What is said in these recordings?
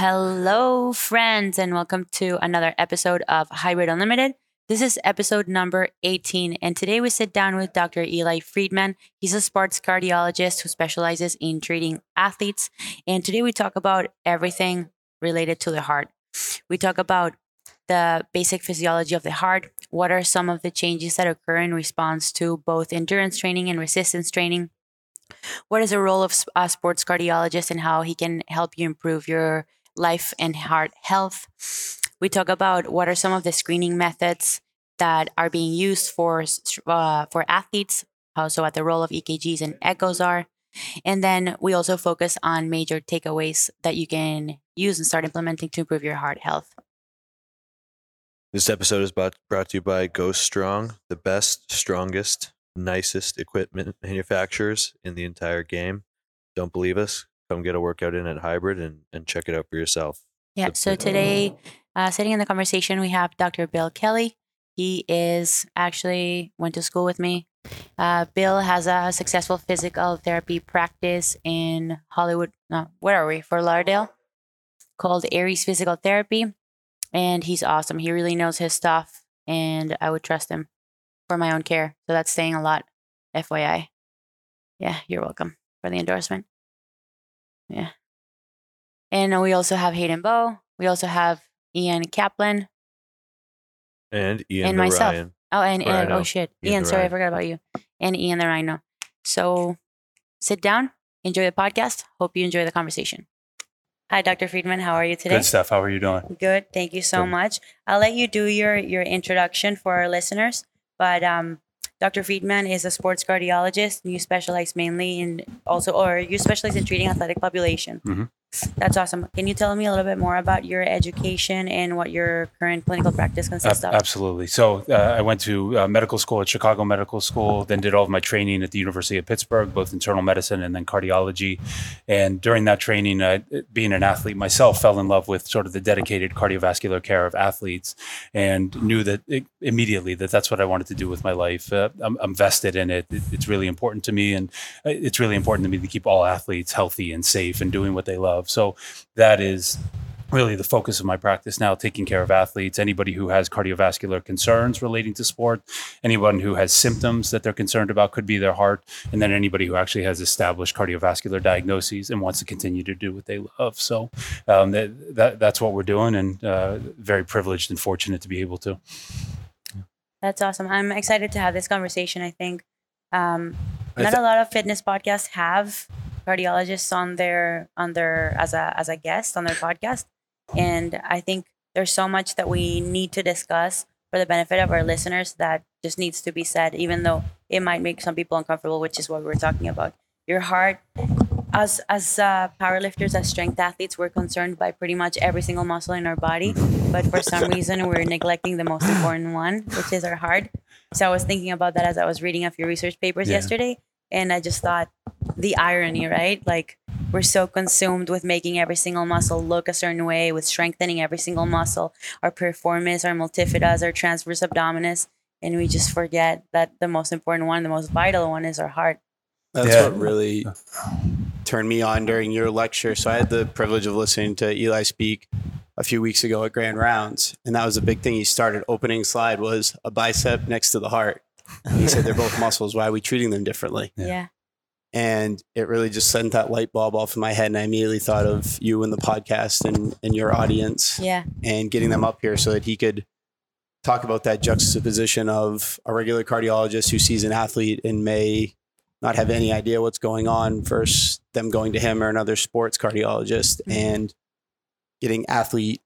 Hello, friends, and welcome to another episode of Hybrid Unlimited. This is episode number 18, and today we sit down with Dr. Eli Friedman. He's a sports cardiologist who specializes in treating athletes. And today we talk about everything related to the heart. We talk about the basic physiology of the heart, what are some of the changes that occur in response to both endurance training and resistance training, what is the role of a sports cardiologist and how he can help you improve your life and heart health. We talk about what are some of the screening methods that are being used for uh, for athletes, also what the role of EKGs and echoes are. And then we also focus on major takeaways that you can use and start implementing to improve your heart health. This episode is brought, brought to you by Go Strong, the best, strongest, nicest equipment manufacturers in the entire game. Don't believe us? Come get a workout in at Hybrid and, and check it out for yourself. Yeah. So today, uh, sitting in the conversation, we have Dr. Bill Kelly. He is actually went to school with me. Uh, Bill has a successful physical therapy practice in Hollywood. No, where are we? Fort Lauderdale, called Aries Physical Therapy, and he's awesome. He really knows his stuff, and I would trust him for my own care. So that's saying a lot. FYI. Yeah, you're welcome for the endorsement. Yeah. And we also have Hayden Bow. We also have Ian Kaplan. And Ian and myself. Ryan. Oh, and, and oh shit. Ian, Ian sorry, I forgot about you. And Ian the Rhino. So sit down, enjoy the podcast. Hope you enjoy the conversation. Hi, Dr. Friedman. How are you today? Good stuff. How are you doing? Good. Thank you so Good. much. I'll let you do your your introduction for our listeners, but um, Dr. Friedman is a sports cardiologist, and you specialize mainly in also, or you specialize in treating athletic population. Mm-hmm. That's awesome. Can you tell me a little bit more about your education and what your current clinical practice consists of? Absolutely. So uh, I went to uh, medical school at Chicago Medical School, then did all of my training at the University of Pittsburgh, both internal medicine and then cardiology. And during that training, uh, being an athlete myself, fell in love with sort of the dedicated cardiovascular care of athletes, and knew that it, immediately that that's what I wanted to do with my life. Uh, I'm, I'm, vested in it. it. It's really important to me, and uh, it's really important to me to keep all athletes healthy and safe and doing what they love of. So that is really the focus of my practice now taking care of athletes anybody who has cardiovascular concerns relating to sport anyone who has symptoms that they're concerned about could be their heart and then anybody who actually has established cardiovascular diagnoses and wants to continue to do what they love. So um, that, that, that's what we're doing and uh, very privileged and fortunate to be able to. That's awesome. I'm excited to have this conversation i think. Um, not th- a lot of fitness podcasts have cardiologists on their on their as a as a guest on their podcast, and I think there's so much that we need to discuss for the benefit of our listeners that just needs to be said, even though it might make some people uncomfortable, which is what we're talking about. Your heart, as as uh, powerlifters, as strength athletes, we're concerned by pretty much every single muscle in our body, but for some reason we're neglecting the most important one, which is our heart. So I was thinking about that as I was reading a few research papers yeah. yesterday, and I just thought the irony, right? Like we're so consumed with making every single muscle look a certain way, with strengthening every single muscle, our piriformis, our multifidus, our transverse abdominis, and we just forget that the most important one, the most vital one, is our heart. That's yeah. what really turned me on during your lecture. So I had the privilege of listening to Eli speak a few weeks ago at Grand Rounds, and that was a big thing. He started opening slide was a bicep next to the heart. And he said they're both muscles. Why are we treating them differently? Yeah. yeah. And it really just sent that light bulb off in my head. And I immediately thought of you and the podcast and, and your audience. Yeah. And getting them up here so that he could talk about that juxtaposition of a regular cardiologist who sees an athlete and may not have any idea what's going on versus them going to him or another sports cardiologist mm-hmm. and getting athlete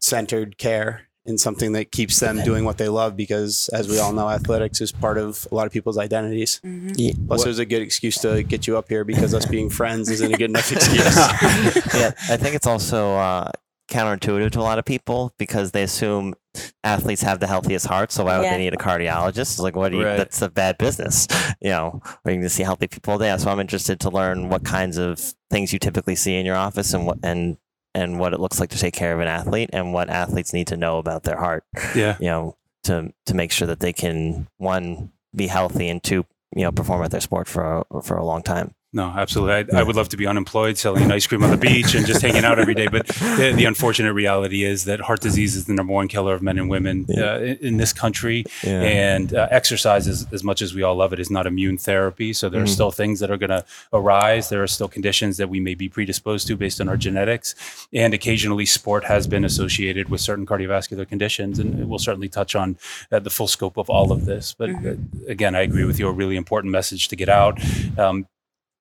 centered care in something that keeps them doing what they love because as we all know athletics is part of a lot of people's identities mm-hmm. yeah. plus there's a good excuse to get you up here because us being friends isn't a good enough excuse yeah i think it's also uh, counterintuitive to a lot of people because they assume athletes have the healthiest heart so why would yeah. they need a cardiologist it's like what do you right. that's a bad business you know we're going to see healthy people there so i'm interested to learn what kinds of things you typically see in your office and what and and what it looks like to take care of an athlete and what athletes need to know about their heart. Yeah. You know, to to make sure that they can one be healthy and two, you know, perform at their sport for a, for a long time. No, absolutely. I, I, would love to be unemployed, selling ice cream on the beach and just hanging out every day. But the, the, unfortunate reality is that heart disease is the number one killer of men and women yeah. uh, in, in, this country. Yeah. And uh, exercise, is, as much as we all love it, is not immune therapy. So there mm. are still things that are going to arise. There are still conditions that we may be predisposed to based on our genetics. And occasionally, sport has been associated with certain cardiovascular conditions. And we'll certainly touch on uh, the full scope of all of this. But mm-hmm. Uh, again, I agree with you. A really important message to get out. Um,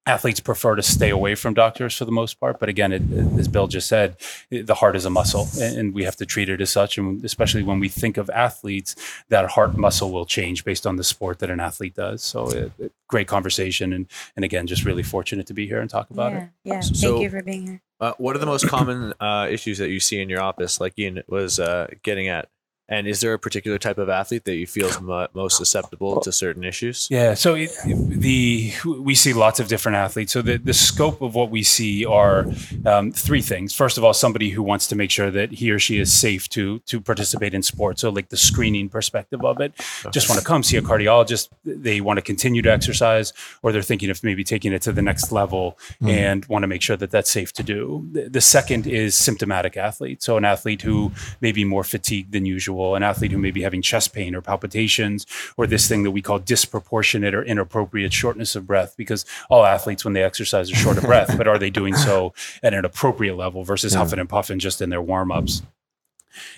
athletes prefer to stay away from doctors for the most part. But again, it, as Bill just said, the heart is a muscle and we have to treat it as such. And especially when we think of athletes, that heart muscle will change based on the sport that an athlete does. So it, it, great conversation. And, and again, just really fortunate to be here and talk about yeah, it. Yeah. So, Thank you for being here. Uh, what are the most common uh, issues that you see in your office? Like Ian was uh, getting at, and is there a particular type of athlete that you feel is most susceptible to certain issues? Yeah, so it, the we see lots of different athletes. So the, the scope of what we see are um, three things. First of all, somebody who wants to make sure that he or she is safe to to participate in sports. So like the screening perspective of it, just want to come see a cardiologist. They want to continue to exercise, or they're thinking of maybe taking it to the next level mm. and want to make sure that that's safe to do. The, the second is symptomatic athlete. So an athlete who may be more fatigued than usual an athlete who may be having chest pain or palpitations, or this thing that we call disproportionate or inappropriate shortness of breath, because all athletes, when they exercise, are short of breath, but are they doing so at an appropriate level versus yeah. huffing and puffing just in their warm ups?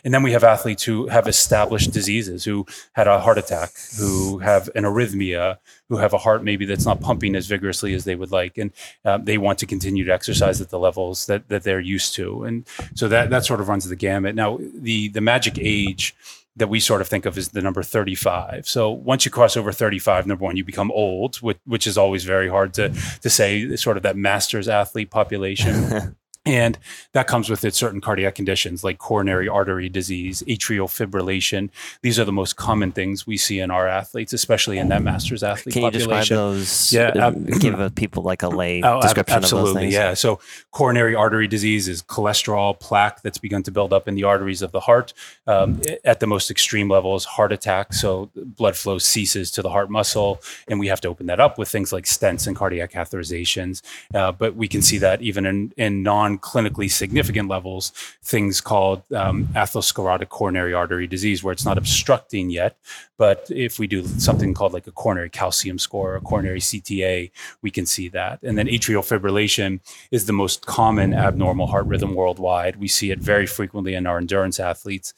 And then we have athletes who have established diseases, who had a heart attack, who have an arrhythmia, who have a heart maybe that's not pumping as vigorously as they would like, and um, they want to continue to exercise at the levels that, that they're used to. And so that that sort of runs the gamut. Now, the the magic age that we sort of think of as the number 35. So once you cross over 35, number one, you become old, which, which is always very hard to to say. Sort of that masters athlete population. And that comes with it certain cardiac conditions like coronary artery disease, atrial fibrillation. These are the most common things we see in our athletes, especially in that masters athlete Can population. you describe those? Yeah, uh, give people like a lay oh, description absolutely, of those things. Yeah. So coronary artery disease is cholesterol plaque that's begun to build up in the arteries of the heart. Um, at the most extreme levels, heart attack. So blood flow ceases to the heart muscle, and we have to open that up with things like stents and cardiac catheterizations. Uh, but we can see that even in, in non clinically significant levels things called um, atherosclerotic coronary artery disease, where it's not obstructing yet. But if we do something called like a coronary calcium score or coronary CTA, we can see that. And then atrial fibrillation is the most common abnormal heart rhythm worldwide. We see it very frequently in our endurance athletes.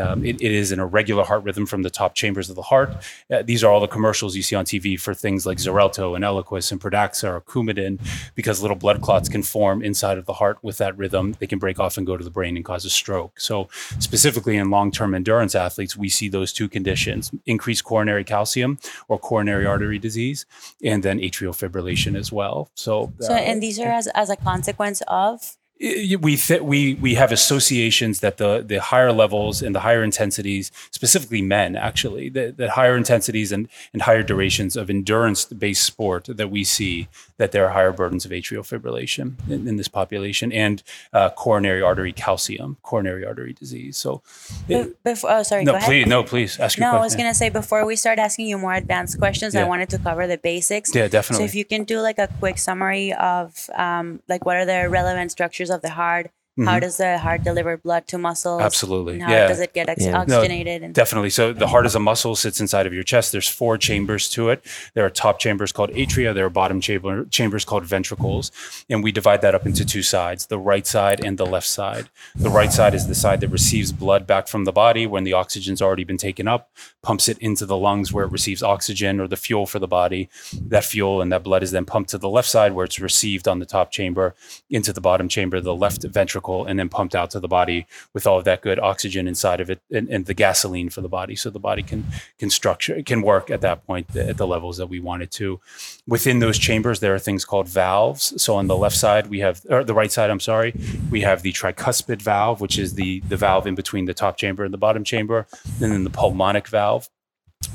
Um, it, it is an irregular heart rhythm from the top chambers of the heart. Uh, these are all the commercials you see on TV for things like Xarelto and Eliquis and Pradaxa or Coumadin, because little blood clots can form inside of the heart with that rhythm, they can break off and go to the brain and cause a stroke. So, specifically in long term endurance athletes, we see those two conditions increased coronary calcium or coronary artery disease, and then atrial fibrillation as well. So, so uh, and these are as, as a consequence of we th- we we have associations that the the higher levels and the higher intensities, specifically men, actually, the, the higher intensities and, and higher durations of endurance based sport that we see that there are higher burdens of atrial fibrillation in, in this population and uh, coronary artery calcium, coronary artery disease. So, it, before, oh, sorry, no, please, no, please ask your no, question. I was gonna say before we start asking you more advanced questions, yeah. I wanted to cover the basics. Yeah, definitely. So if you can do like a quick summary of um, like what are the relevant structures of the heart Mm-hmm. How does the heart deliver blood to muscles? Absolutely. How yeah. does it get ex- yeah. oxygenated? No, and- definitely. So the heart is a muscle, sits inside of your chest. There's four chambers to it. There are top chambers called atria. There are bottom chamber, chambers called ventricles. And we divide that up into two sides, the right side and the left side. The right side is the side that receives blood back from the body when the oxygen's already been taken up, pumps it into the lungs where it receives oxygen or the fuel for the body. That fuel and that blood is then pumped to the left side where it's received on the top chamber into the bottom chamber, the left ventricle, and then pumped out to the body with all of that good oxygen inside of it and, and the gasoline for the body, so the body can can structure can work at that point at the levels that we want it to. Within those chambers, there are things called valves. So on the left side, we have or the right side, I'm sorry, we have the tricuspid valve, which is the the valve in between the top chamber and the bottom chamber, and then the pulmonic valve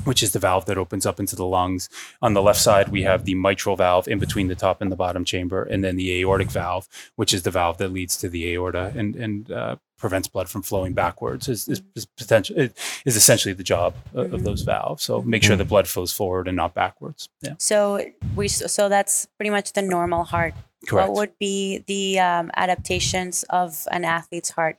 which is the valve that opens up into the lungs. On the left side, we have the mitral valve in between the top and the bottom chamber, and then the aortic valve, which is the valve that leads to the aorta and and uh, prevents blood from flowing backwards. Is, is, is potential is essentially the job of, of, those valves. So make sure the blood flows forward and not backwards. Yeah. So we so that's pretty much the normal heart. Correct. What would be the um, adaptations of an athlete's heart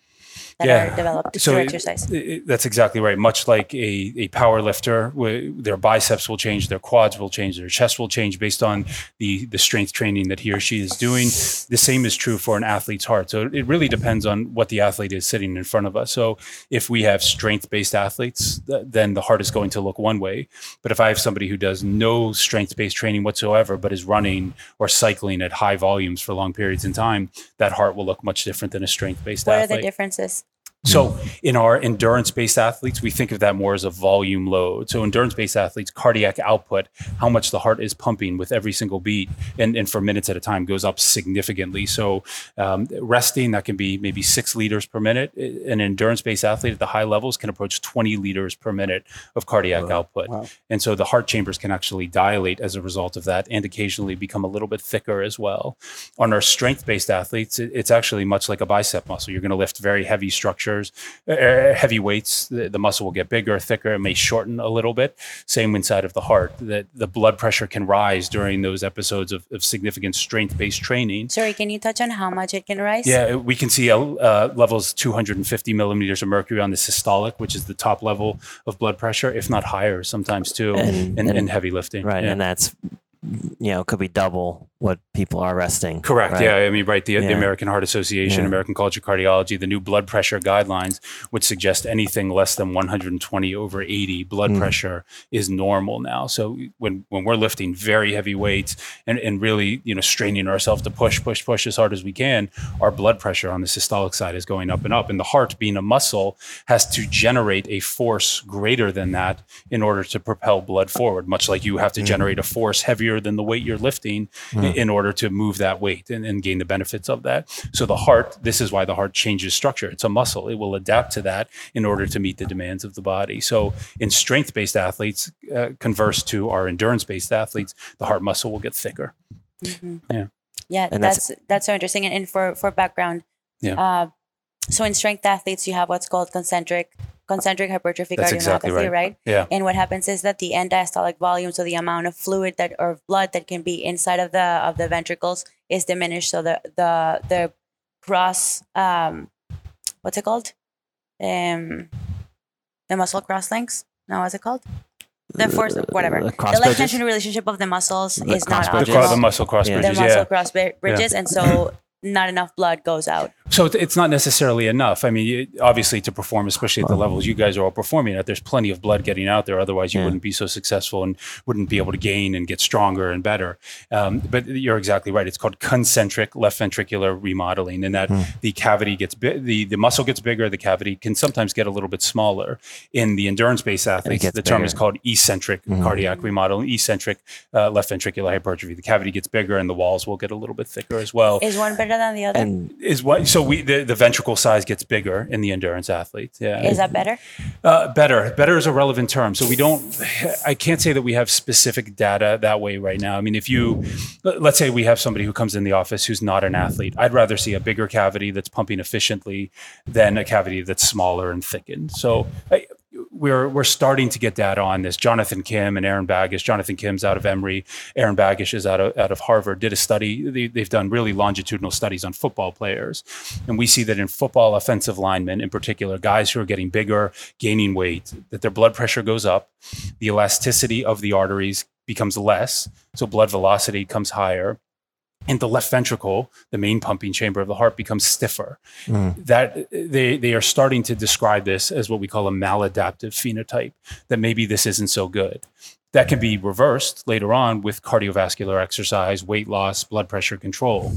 that yeah. are developed so through exercise. It, it, that's exactly right. Much like a, a power lifter, their biceps will change, their quads will change, their chest will change based on the, the strength training that he or she is doing. The same is true for an athlete's heart. So it really depends on what the athlete is sitting in front of us. So if we have strength based athletes, then the heart is going to look one way. But if I have somebody who does no strength based training whatsoever, but is running or cycling at high volumes for long periods in time, that heart will look much different than a strength based athlete. What are the differences? So in our endurance based athletes, we think of that more as a volume load. So endurance based athletes, cardiac output, how much the heart is pumping with every single beat and, and for minutes at a time goes up significantly. So um, resting, that can be maybe six liters per minute. An endurance based athlete at the high levels can approach 20 liters per minute of cardiac wow. output. Wow. And so the heart chambers can actually dilate as a result of that and occasionally become a little bit thicker as well. On our strength based athletes, it's actually much like a bicep muscle. You're going to lift very heavy structures uh, heavy weights, the, the, muscle will get bigger, thicker. It may shorten a little bit. Same inside of the heart. That the blood pressure can rise during those episodes of, of significant strength-based training. Sorry, can you touch on how much it can rise? Yeah, we can see uh, levels 250 millimeters of mercury on the systolic, which is the top level of blood pressure, if not higher sometimes too, and, in, and, in heavy lifting. Right, yeah. and that's you know could be double what people are resting. Correct. Right? Yeah. I mean, right. The, yeah. the American Heart Association, yeah. American College of Cardiology, the new blood pressure guidelines would suggest anything less than 120 over 80 blood mm. pressure is normal now. So when, when we're lifting very heavy weights and, and really, you know, straining ourselves to push, push, push as hard as we can, our blood pressure on the systolic side is going up and up. And the heart being a muscle has to generate a force greater than that in order to propel blood forward, much like you have to mm. generate a force heavier than the weight you're lifting. Mm in order to move that weight and, and gain the benefits of that. So the heart, this is why the heart changes structure. It's a muscle. It will adapt to that in order to meet the demands of the body. So in strength based athletes, uh, converse to our endurance based athletes, the heart muscle will get thicker. Mm-hmm. Yeah. Yeah, and that's, that's, that's so interesting. And, and for for background, yeah. Uh, so in strength athletes, you have what's called concentric concentric hypertrophy That's cardiomyopathy, exactly right. right. Yeah. And what happens is that the end diastolic volume, so the amount of fluid that or blood that can be inside of the of the ventricles, is diminished. So the the the cross um, what's it called? Um, the muscle cross links. No, what's it called? The force, whatever. The, the length tension relationship of the muscles the is not optimal. The, muscle cross bridges. The muscle yeah. cross bridges, yeah. and so not enough blood goes out. So it's not necessarily enough. I mean, obviously, to perform, especially at the levels you guys are all performing at, there's plenty of blood getting out there. Otherwise, you yeah. wouldn't be so successful and wouldn't be able to gain and get stronger and better. Um, but you're exactly right. It's called concentric left ventricular remodeling, and that mm. the cavity gets bi- the the muscle gets bigger. The cavity can sometimes get a little bit smaller. In the endurance-based athletes, the term is called eccentric mm. cardiac remodeling, eccentric uh, left ventricular hypertrophy. The cavity gets bigger, and the walls will get a little bit thicker as well. Is one better than the other? And is what so we the, the ventricle size gets bigger in the endurance athletes. Yeah. Is that better? Uh, better. Better is a relevant term. So we don't I can't say that we have specific data that way right now. I mean, if you let's say we have somebody who comes in the office who's not an athlete, I'd rather see a bigger cavity that's pumping efficiently than a cavity that's smaller and thickened. So I, we're we're starting to get data on this. Jonathan Kim and Aaron Baggish. Jonathan Kim's out of Emory. Aaron Baggish is out of out of Harvard. Did a study. They, have done really longitudinal studies on football players, and we see that in football offensive linemen, in particular, guys who are getting bigger, gaining weight, that their blood pressure goes up, the elasticity of the arteries becomes less, so blood velocity comes higher, and the left ventricle, the main pumping chamber of the heart, becomes stiffer. Mm. That they they are starting to describe this as what we call a maladaptive phenotype. That maybe this isn't so good that can be reversed later on with cardiovascular exercise, weight loss, blood pressure control.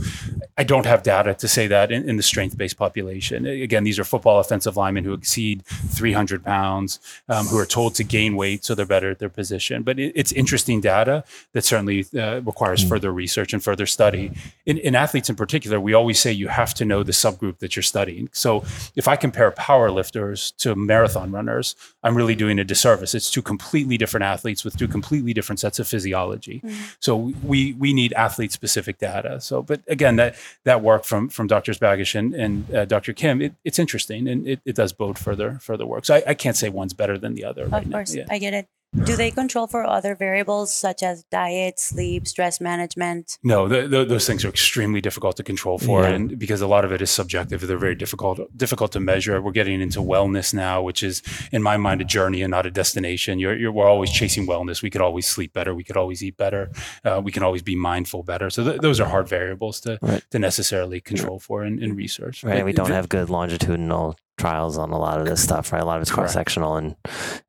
I don't have data to say that in, in the strength based population. Again, these are football offensive linemen who exceed 300 pounds, um, who are told to gain weight so they're better at their position. But it, it's interesting data that certainly uh, requires mm. further research and further study. In, in athletes in particular, we always say you have to know the subgroup that you're studying. So if I compare power lifters to marathon runners, I'm really doing a disservice. It's two completely different athletes with two completely different sets of physiology. Mm-hmm. So we we need athlete specific data. So, but again, that that work from from Drs. Baggish and, and uh, Dr. Kim, it, it's interesting and it, it does bode further further work. So I, I can't say one's better than the other. Of right course, yeah. I get it. Do they control for other variables such as diet, sleep, stress management? No, the, the, those things are extremely difficult to control for, yeah. and because a lot of it is subjective, they're very difficult difficult to measure. We're getting into wellness now, which is, in my mind, a journey and not a destination. You're, you're we're always chasing wellness. We could always sleep better. We could always eat better. Uh, we can always be mindful better. So th- those are hard variables to right. to necessarily control for in, in research. Right. We don't have good longitudinal trials on a lot of this stuff, right? A lot of it's cross sectional and,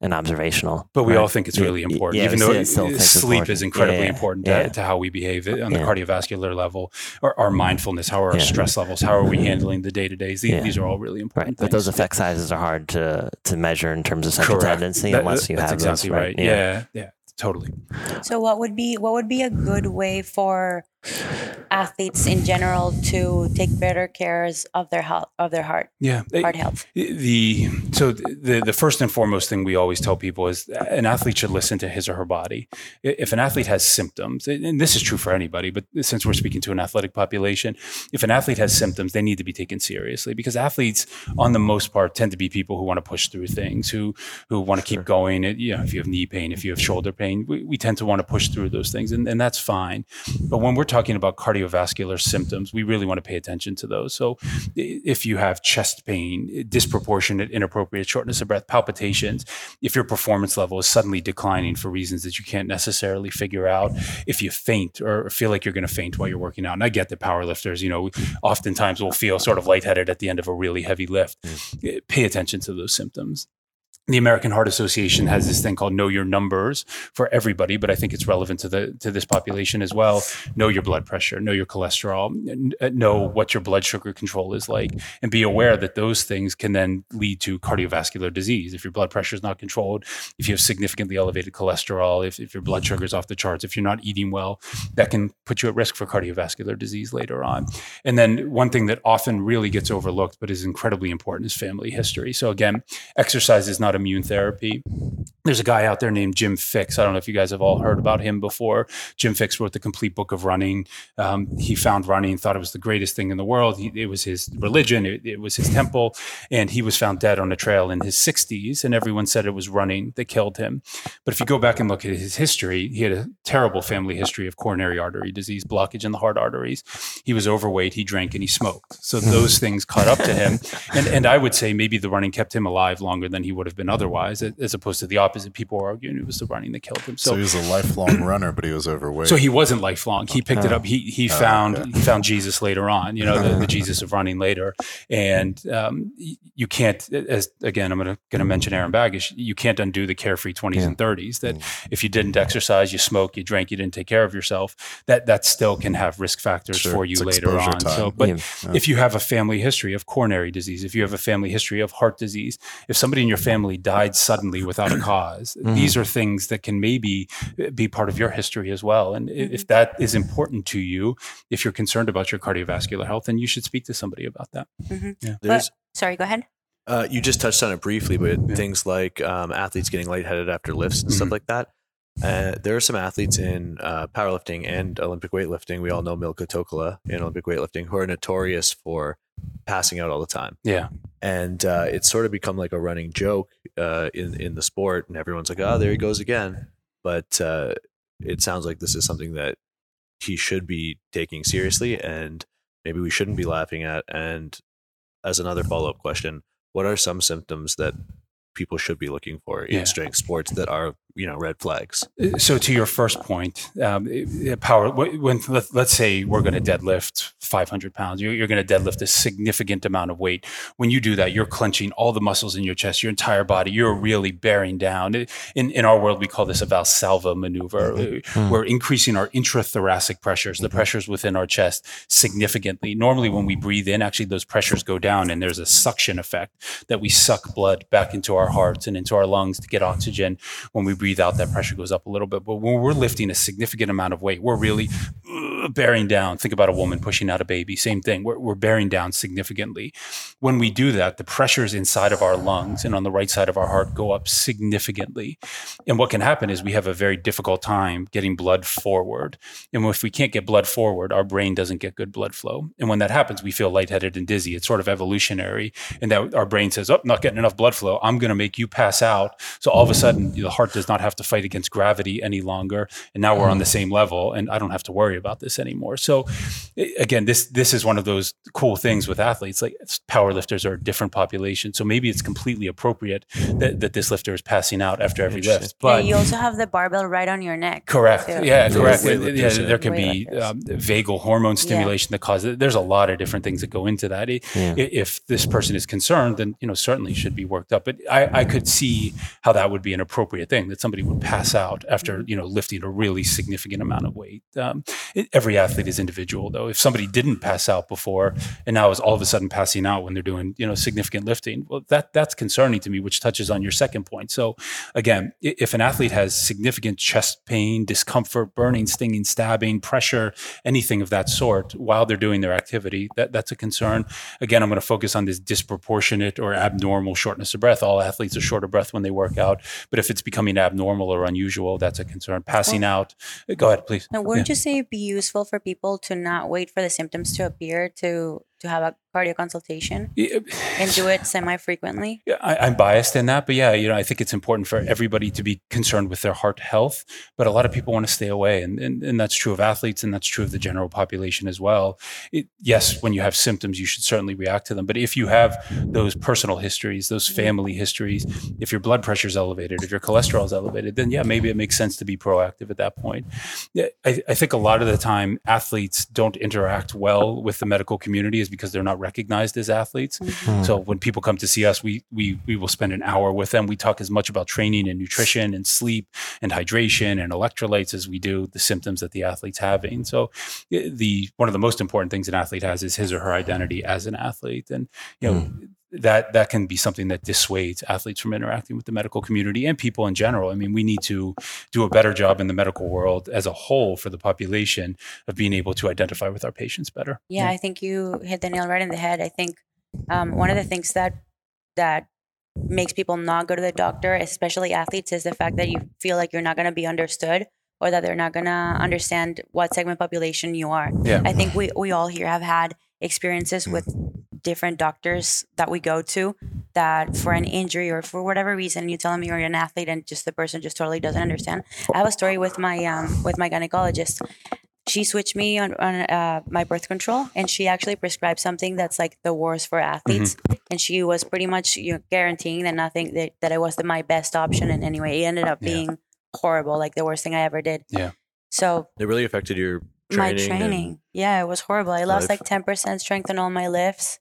and observational. But we right? all think it's really important, yeah, even though sleep is incredibly yeah, important to, to, how we behave on the cardiovascular level, or our mm-hmm. mindfulness, how are our stress levels, how are we handling the day to days. These, these, are all really important. Right. But those effect sizes are hard to to measure in terms of central Correct. tendency that, unless you have exactly those, right. Yeah, yeah, totally. So what would be what would be a good way for athletes in general to take better cares of their health of their heart yeah. Heart health. the so the the first and foremost thing we always tell people is an athlete should listen to his or her body. If an athlete has symptoms and this is true for anybody but since we're speaking to an athletic population if an athlete has symptoms they need to be taken seriously because athletes on the most part tend to be people who want to push through things who who want to keep going. You know if you have knee pain if you have shoulder pain we, we tend to want to push through those things and, and that's fine. But when we're talking about cardiovascular symptoms, we really want to pay attention to those. So, if you have chest pain, disproportionate, inappropriate shortness of breath, palpitations, if your performance level is suddenly declining for reasons that you can't necessarily figure out, if you faint or feel like you're going to faint while you're working out, and I get that powerlifters, you know, oftentimes will feel sort of lightheaded at the end of a really heavy lift. Mm. Pay attention to those symptoms the American Heart Association has this thing called know your numbers for everybody, but I think it's relevant to the to this population as well. Know your blood pressure, know your cholesterol, uh, know what your blood sugar control is like, and be aware that those things can then lead to cardiovascular disease. If your blood pressure is not controlled, if you have significantly elevated cholesterol, if, if your blood sugar is off the charts, if you're not eating well, that can put you at risk for cardiovascular disease later on. And then one thing that often really gets overlooked but is incredibly important is family history. So again, exercise is not not immune therapy. There's a guy out there named Jim Fixx. I don't know if you guys have all heard about him before. Jim Fixx wrote the complete book of running. Um, he found running, thought it was the greatest thing in the world. He, it was his religion, it, it, was his temple, and he was found dead on a trail in his 60s. And everyone said it was running that killed him. But if you go back and look at his history, he had a terrible family history of coronary artery disease, blockage in the heart arteries. He was overweight, he drank, and he smoked. So those things caught up to him. And, and I would say maybe the running kept him alive longer than he would have been otherwise, as opposed to the opposite. People were arguing it was the running that killed him. So, so he was a lifelong runner, but he was overweight. So he wasn't lifelong. He picked oh. it up. He he oh, found okay. he found Jesus later on. You know, the, the Jesus of running later. And um, you can't, as again, I'm going to mention Aaron Baggish. You can't undo the carefree 20s yeah. and 30s. That mm. if you didn't exercise, you smoke, you drank, you didn't take care of yourself. That that still can have risk factors sure. for you it's later on. Time. So, but yeah. if you have a family history of coronary disease, if you have a family history of heart disease, if somebody in your family died suddenly suddenly without a because mm-hmm. These are things that can maybe uh, be part of your history as well. And if mm-hmm. that is important to you, if you're concerned about your cardiovascular health, then you should speak to somebody about that. Mm-hmm. Yeah. But, sorry, go ahead. Uh, you just touched on it briefly, but yeah. things like um, athletes getting lightheaded after lifts and mm-hmm. stuff like that. Uh, there are some athletes in uh, powerlifting and Olympic weightlifting. We all know Milko Tokola in Olympic weightlifting, who are notorious for passing out all the time. Yeah, and uh, it's sort of become like a running joke uh, in in the sport, and everyone's like, "Oh, there he goes again." But uh, it sounds like this is something that he should be taking seriously, and maybe we shouldn't be laughing at. And as another follow up question, what are some symptoms that people should be looking for in yeah. strength sports that are you know red flags. So to your first point, um, power. When let, us say we're going to deadlift 500 pounds, you're, you're going to deadlift a significant amount of weight. When you do that, you're clenching all the muscles in your chest, your entire body. You're really bearing down. In in our world, we call this a Valsalva maneuver. Mm-hmm. We're increasing our intrathoracic pressures, the mm-hmm. pressures within our chest, significantly. Normally, when we breathe in, actually those pressures go down, and there's a suction effect that we suck blood back into our hearts and into our lungs to get oxygen. When we breathe out, that pressure goes up a little bit. But when we're lifting a significant amount of weight, we're really uh, bearing down. Think about a woman pushing out a baby. Same thing. We're, we're bearing down significantly. When we do that, the pressures inside of our lungs and on the right side of our heart go up significantly. And what can happen is we have a very difficult time getting blood forward. And if we can't get blood forward, our brain doesn't get good blood flow. And when that happens, we feel lightheaded and dizzy. It's sort of evolutionary. And that our brain says, Oh, not getting enough blood flow. I'm going to make you pass out. So all of a sudden, the heart does not have to fight against gravity any longer. And now we're on the same level and I don't have to worry about this anymore. So again, this this is one of those cool things with athletes. Like powerlifters are a different population. So maybe it's completely appropriate that, that this lifter is passing out after every lift. But yeah, you also have the barbell right on your neck. Correct. Too. Yeah, correct. Yeah, there can be um, vagal hormone stimulation yeah. that causes there's a lot of different things that go into that. Yeah. If this person is concerned, then you know certainly should be worked up. But I, I could see how that would be an appropriate thing that somebody would pass out after you know lifting a really significant amount of weight. Um, it, every athlete is individual, though. If somebody didn't pass out before and now is all of a sudden passing out when they're doing you know significant lifting, well, that that's concerning to me, which touches on your second point. So again, if an athlete has significant chest pain, discomfort, burning, stinging, stabbing, pressure, anything of that sort while they're doing their activity, that that's a concern. Again, I'm going to focus on this disproportionate or abnormal shortness of breath. All athletes are short of breath when they work out, but if it's becoming abnormal or unusual, that's a concern. Passing oh. out. Go ahead, please. Now, wouldn't yeah. you say it'd be useful for people to not wait for the symptoms to appear to to have a cardio consultation uh, and do it semi frequently? Yeah, I, am biased in that, but yeah, you know, I think it's important for everybody to be concerned with their heart health. But a lot of people want to stay away, and and, and that's true of athletes, and that's true of the general population as well. It, yes, when you have symptoms, you should certainly react to them. But if you have those personal histories, those family histories, if your blood pressure is elevated, if your cholesterol is elevated, then yeah, maybe it makes sense to be proactive at that point. I, I think a lot of the time athletes don't interact well with the medical community is because they're not recognized as athletes. Mm-hmm. So when people come to see us, we we we will spend an hour with them. We talk as much about training and nutrition and sleep and hydration and electrolytes as we do the symptoms that the athlete's having. So the one of the most important things an athlete has is his or her identity as an athlete, and you know. Mm that that can be something that dissuades athletes from interacting with the medical community and people in general. I mean, we need to do a better job in the medical world as a whole for the population of being able to identify with our patients better. Yeah, yeah. I think you hit the nail right in the head. I think um, one of the things that that makes people not go to the doctor, especially athletes, is the fact that you feel like you're not going to be understood or that they're not going to understand what segment population you are. Yeah. I think we we all here have had experiences with different doctors that we go to that for an injury or for whatever reason you tell them you're an athlete and just the person just totally doesn't understand. I have a story with my um, with my gynecologist. She switched me on, on uh, my birth control, and she actually prescribed something that's like the worst for athletes. Mm-hmm. And she was pretty much you know, guaranteeing that nothing that, that it was the, my best option And anyway. It ended up being yeah. horrible, like the worst thing I ever did. Yeah. So it really affected your training. My training, yeah, it was horrible. I lost life. like ten percent strength on all my lifts.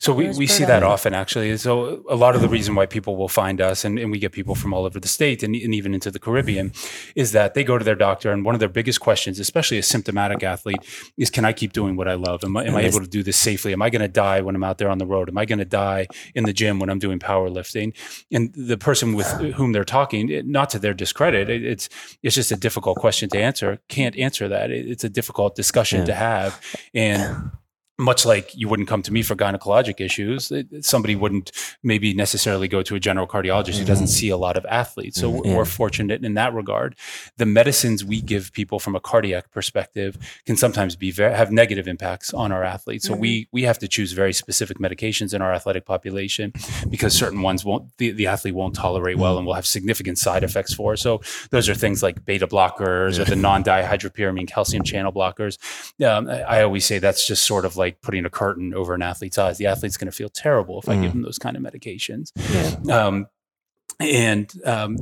So we, we see that often actually. So a lot of the reason why people will find us and, and we get people from all over the state and, and, even into the Caribbean is that they go to their doctor and one of their biggest questions, especially a symptomatic athlete, is can I keep doing what I love? Am I, am I able to do this safely? Am I going to die when I'm out there on the road? Am I going to die in the gym when I'm doing powerlifting? And the person with whom they're talking, not to their discredit, it's it's just a difficult question to answer. Can't answer that. It's a difficult discussion yeah. to have. And much like you wouldn't come to me for gynecologic issues, somebody wouldn't maybe necessarily go to a general cardiologist mm-hmm. who doesn't mm-hmm. see a lot of athletes. So mm-hmm. we're fortunate in that regard. The medicines we give people from a cardiac perspective can sometimes be very, have negative impacts on our athletes. So mm-hmm. we we have to choose very specific medications in our athletic population because certain ones won't the, the athlete won't tolerate well mm-hmm. and will have significant side effects for. So those are things like beta blockers or the non-dihydropyridine calcium channel blockers. Um, I always say that's just sort of like like putting a curtain over an athlete's eyes. The athlete's going to feel terrible if mm. I give mm. them those kind of medications. Yeah. Um, and um,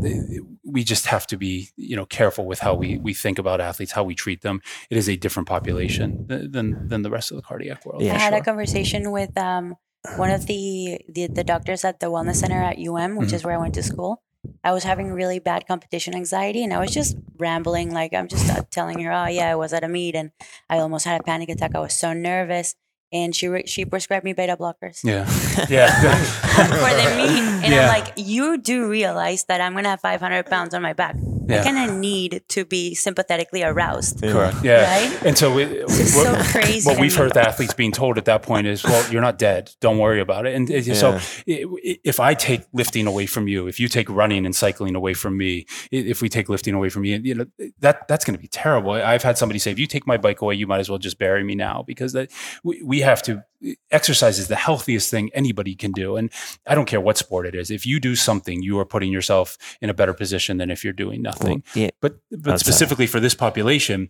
we just have to be you know careful with how we we think about athletes how we treat them it is a different population than than the rest of the cardiac world yeah. i had sure. a conversation with um, one of the, the, the doctors at the wellness center at um which mm-hmm. is where i went to school i was having really bad competition anxiety and i was just rambling like i'm just uh, telling her oh yeah i was at a meet and i almost had a panic attack i was so nervous and she re- she prescribed me beta blockers. Yeah, yeah. for the meet, and yeah. I'm like, you do realize that I'm gonna have 500 pounds on my back. Yeah. I kind of need to be sympathetically aroused. Correct. Yeah. Right? And so, it, what, so crazy. What we've heard the athletes being told at that point is, well, you're not dead. Don't worry about it. And yeah. so, if I take lifting away from you, if you take running and cycling away from me, if we take lifting away from me, you know, that that's going to be terrible. I've had somebody say, if you take my bike away, you might as well just bury me now because that we, we have to exercise is the healthiest thing anybody can do. And I don't care what sport it is. If you do something, you are putting yourself in a better position than if you're doing nothing. Well, yeah, but but specifically for this population,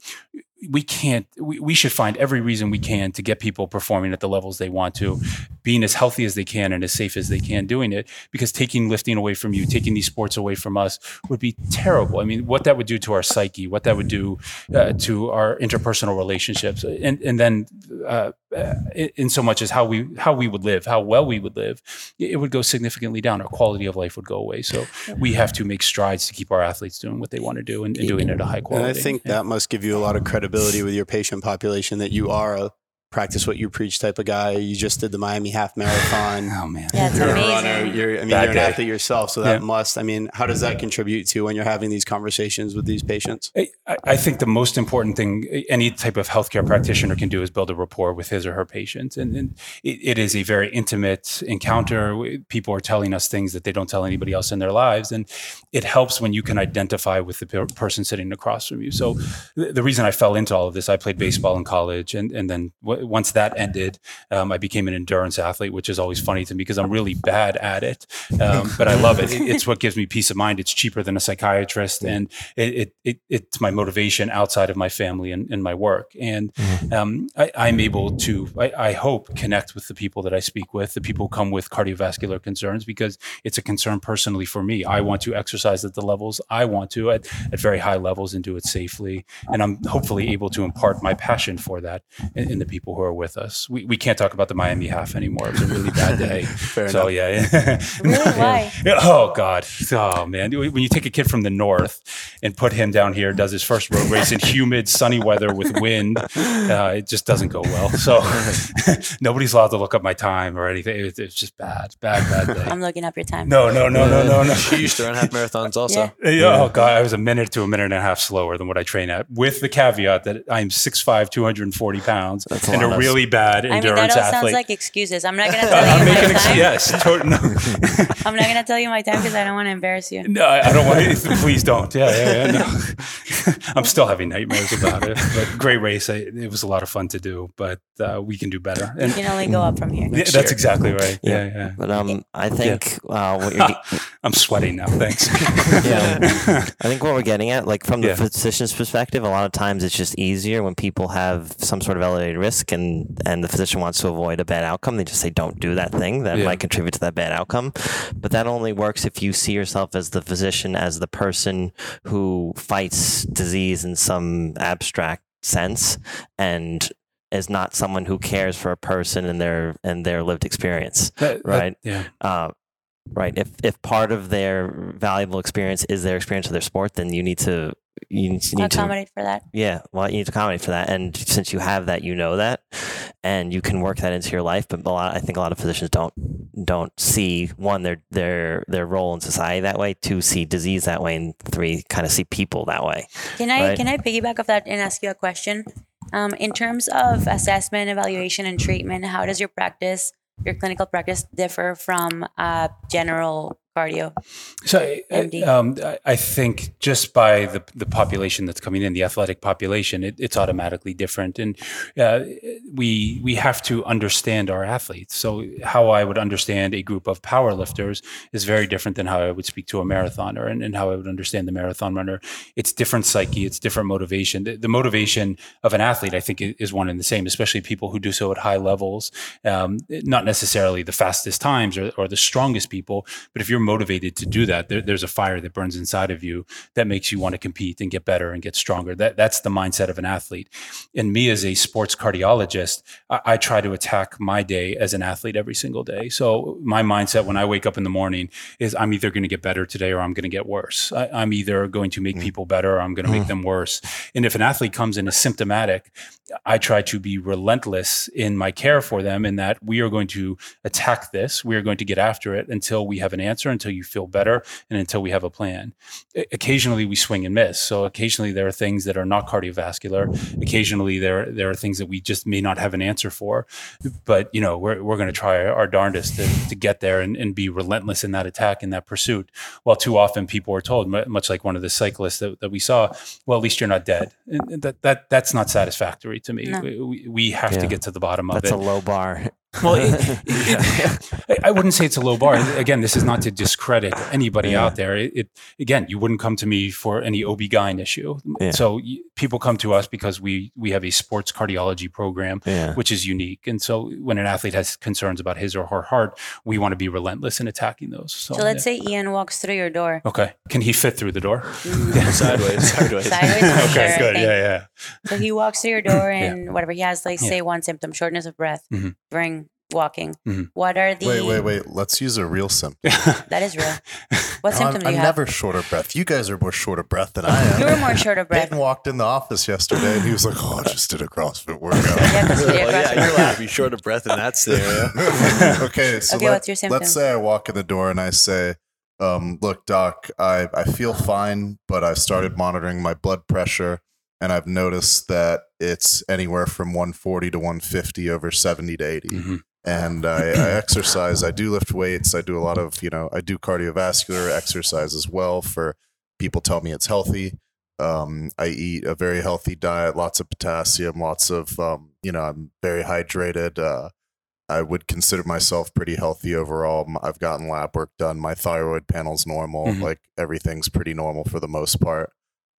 we can't we, we should find every reason we can to get people performing at the levels they want to being as healthy as they can and as safe as they can doing it because taking lifting away from you taking these sports away from us would be terrible. I mean what that would do to our psyche what that would do uh, to our interpersonal relationships and and then uh, uh in so much as how we how we would live how well we would live it would go significantly down. Our quality of life would go away. So we have to make strides to keep our athletes doing what they want to do and, and doing it at a high quality and i think yeah. that must give you a lot of credit credibility with your patient population that you are a practice what you preach type of guy. You just did the Miami half marathon. oh man, yeah, you're amazing. a runner. You're, I mean, Bad you're an day. athlete yourself, so that yeah. must. I mean, how does that contribute to when you're having these conversations with these patients? I, I think the most important thing any type of healthcare practitioner can do is build a rapport with his or her patient, and, and it, it is a very intimate encounter. People are telling us things that they don't tell anybody else in their lives, and it helps when you can identify with the person sitting across from you. So, the, the reason I fell into all of this, I played baseball in college, and and then w- once that ended. Um, I became an endurance athlete, which is always funny to me because I'm really bad at it, um, but I love it. It's what gives me peace of mind. It's cheaper than a psychiatrist, and it, it, it it's my motivation outside of my family and, and my work. And mm-hmm. um, I, am able to, I, I, hope, connect with the people that I speak with, the people who come with cardiovascular concerns, because it's a concern personally for me. I want to exercise at the levels I want to at, at very high levels and do it safely. And I'm hopefully able to impart my passion for that in, in the people who are with us we, we can't talk about the Miami half anymore. It was a really bad day. so yeah, yeah. really? Why? Oh God. Oh man. When you take a kid from the north and put him down here, does his first road race in humid, sunny weather with wind, uh, it just doesn't go well. So nobody's allowed to look up my time or anything. It, it's just bad, bad, bad day. I'm looking up your time. No, no, no, no, no, no. She used to run half marathons also. Yeah. yeah. Oh God, I was a minute to a minute and a half slower than what I train at, with the caveat that I'm 6'5", 240 pounds, That's and a really bad bad endurance I mean, that all athlete. sounds like excuses. I'm not going to tell you my time. Ex- yes, totally. No. I'm not going to tell you my time because I don't want to embarrass you. No, I don't want to. Please don't. Yeah, yeah, yeah. No. I'm still having nightmares about it. But great race. I, it was a lot of fun to do, but uh, we can do better. And you can only go up from here. Yeah, that's exactly right. Yeah, yeah. yeah. But um, I think uh, what you're. I'm sweating now. Thanks. yeah, I think what we're getting at, like from the yeah. physician's perspective, a lot of times it's just easier when people have some sort of elevated risk and and the physician wants to avoid a bad outcome. They just say, don't do that thing that yeah. might contribute to that bad outcome. But that only works if you see yourself as the physician, as the person who fights disease in some abstract sense and is not someone who cares for a person and their and their lived experience, that, right? That, yeah. Uh, right. If if part of their valuable experience is their experience of their sport, then you need to you need, need accommodate for that. Yeah, well, you need to accommodate for that, and since you have that, you know that, and you can work that into your life. But a lot, I think a lot of physicians don't don't see one their their their role in society that way, two see disease that way, and three kind of see people that way. Can I right? can I piggyback off that and ask you a question? Um, in terms of assessment, evaluation, and treatment, how does your practice, your clinical practice, differ from uh, general cardio? So um, I think just by the, the population that's coming in, the athletic population, it, it's automatically different, and uh, we we have to understand our athletes. So how I would understand a group of powerlifters is very different than how I would speak to a marathoner, and, and how I would understand the marathon runner. It's different psyche, it's different motivation. The, the, motivation of an athlete, I think, is one and the same, especially people who do so at high levels. Um, not necessarily the fastest times or, or the strongest people, but if you're motivated to do that, there, there's a fire that burns inside of you that makes you want to compete and get better and get stronger. That that's the mindset of an athlete. And me as a sports cardiologist, I, I try to attack my day as an athlete every single day. So my mindset when I wake up in the morning is I'm either going to get better today or I'm going to get worse. I, am either going to make mm. people better or I'm going to mm. make them worse. And if an athlete comes in as symptomatic, I try to be relentless in my care for them in that we are going to attack this. We are going to get after it until we have an answer, until you feel better, and until we have a plan. Occasionally we swing and miss. So occasionally there are things that are not cardiovascular. Occasionally there there are things that we just may not have an answer for. But you know, we're we're going to try our darndest to, to get there and, and be relentless in that attack, in that pursuit. While too often people are told, much like one of the cyclists that, that we saw, well, at least you're not dead. And that that that's not satisfactory to me. No. We, we, have yeah. to get to the bottom of That's it. That's a low bar. Well, it, it, I wouldn't say it's a low bar. Again, this is not to discredit anybody yeah. out there. It, again, you wouldn't come to me for any OB-GYN issue. Yeah. So people come to us because we we have a sports cardiology program, yeah. which is unique. And so when an athlete has concerns about his or her heart, we want to be relentless in attacking those. So, so let's say Ian walks through your door. Okay, can he fit through the door? Mm-hmm. sideways, sideways. sideways okay, sure, good. Yeah, yeah. So he walks through your door and whatever he has, like say one symptom, shortness of breath, mm-hmm. bring walking. Mm-hmm. What are the? Wait, wait, wait. Let's use a real symptom. that is real. What no, symptom I'm, do you I'm have? never short of breath. You guys are more short of breath than I am. you were more short of breath. Peyton walked in the office yesterday and he was like, "Oh, I just did a CrossFit workout." yeah, well, yeah, you're allowed to be short of breath in that scenario. okay, so okay, let, what's your symptom? let's say I walk in the door and I say. Um, look, doc, I, I feel fine, but I've started monitoring my blood pressure and I've noticed that it's anywhere from 140 to 150 over 70 to 80. Mm-hmm and I, I, exercise. I do lift weights. I do a lot of, you know, I do cardiovascular exercise as well. For people tell me it's healthy. Um, I eat a very healthy diet, lots of potassium, lots of, um, you know, I'm very hydrated. Uh, I would consider myself pretty healthy overall. I've gotten lab work done. My thyroid panel's normal. Mm-hmm. Like everything's pretty normal for the most part.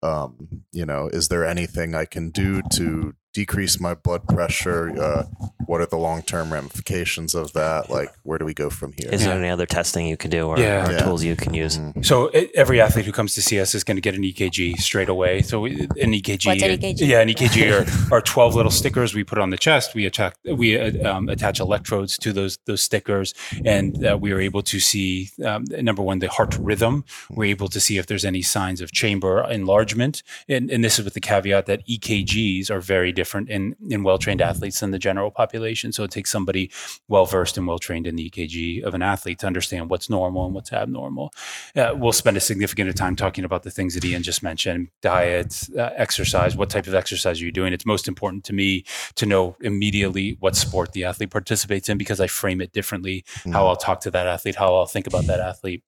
Um, you know, is there anything I can do to decrease my blood pressure? Uh, what are the long term ramifications of that? Like, where do we go from here? Is there any other testing you can do or, yeah. or yeah. tools you can use? Mm-hmm. So, every athlete who comes to see us is going to get an EKG straight away. So, an EKG, What's an EKG? yeah, an EKG are, are 12 little stickers we put on the chest. We attach, we uh, um, attach electrodes to those those stickers, and uh, we are able to see um, number one the heart rhythm. We're able to see if there's any signs of chamber enlargement, and, and this is with the caveat that EKGs are very different in in well trained athletes than the general population. So it takes somebody well versed and well trained in the EKG of an athlete to understand what's normal and what's abnormal. Uh, we'll spend a significant amount of time talking about the things that Ian just mentioned diet, uh, exercise, what type of exercise are you doing? It's most important to me to know immediately what sport the athlete participates in because I frame it differently, mm-hmm. how I'll talk to that athlete, how I'll think about that athlete.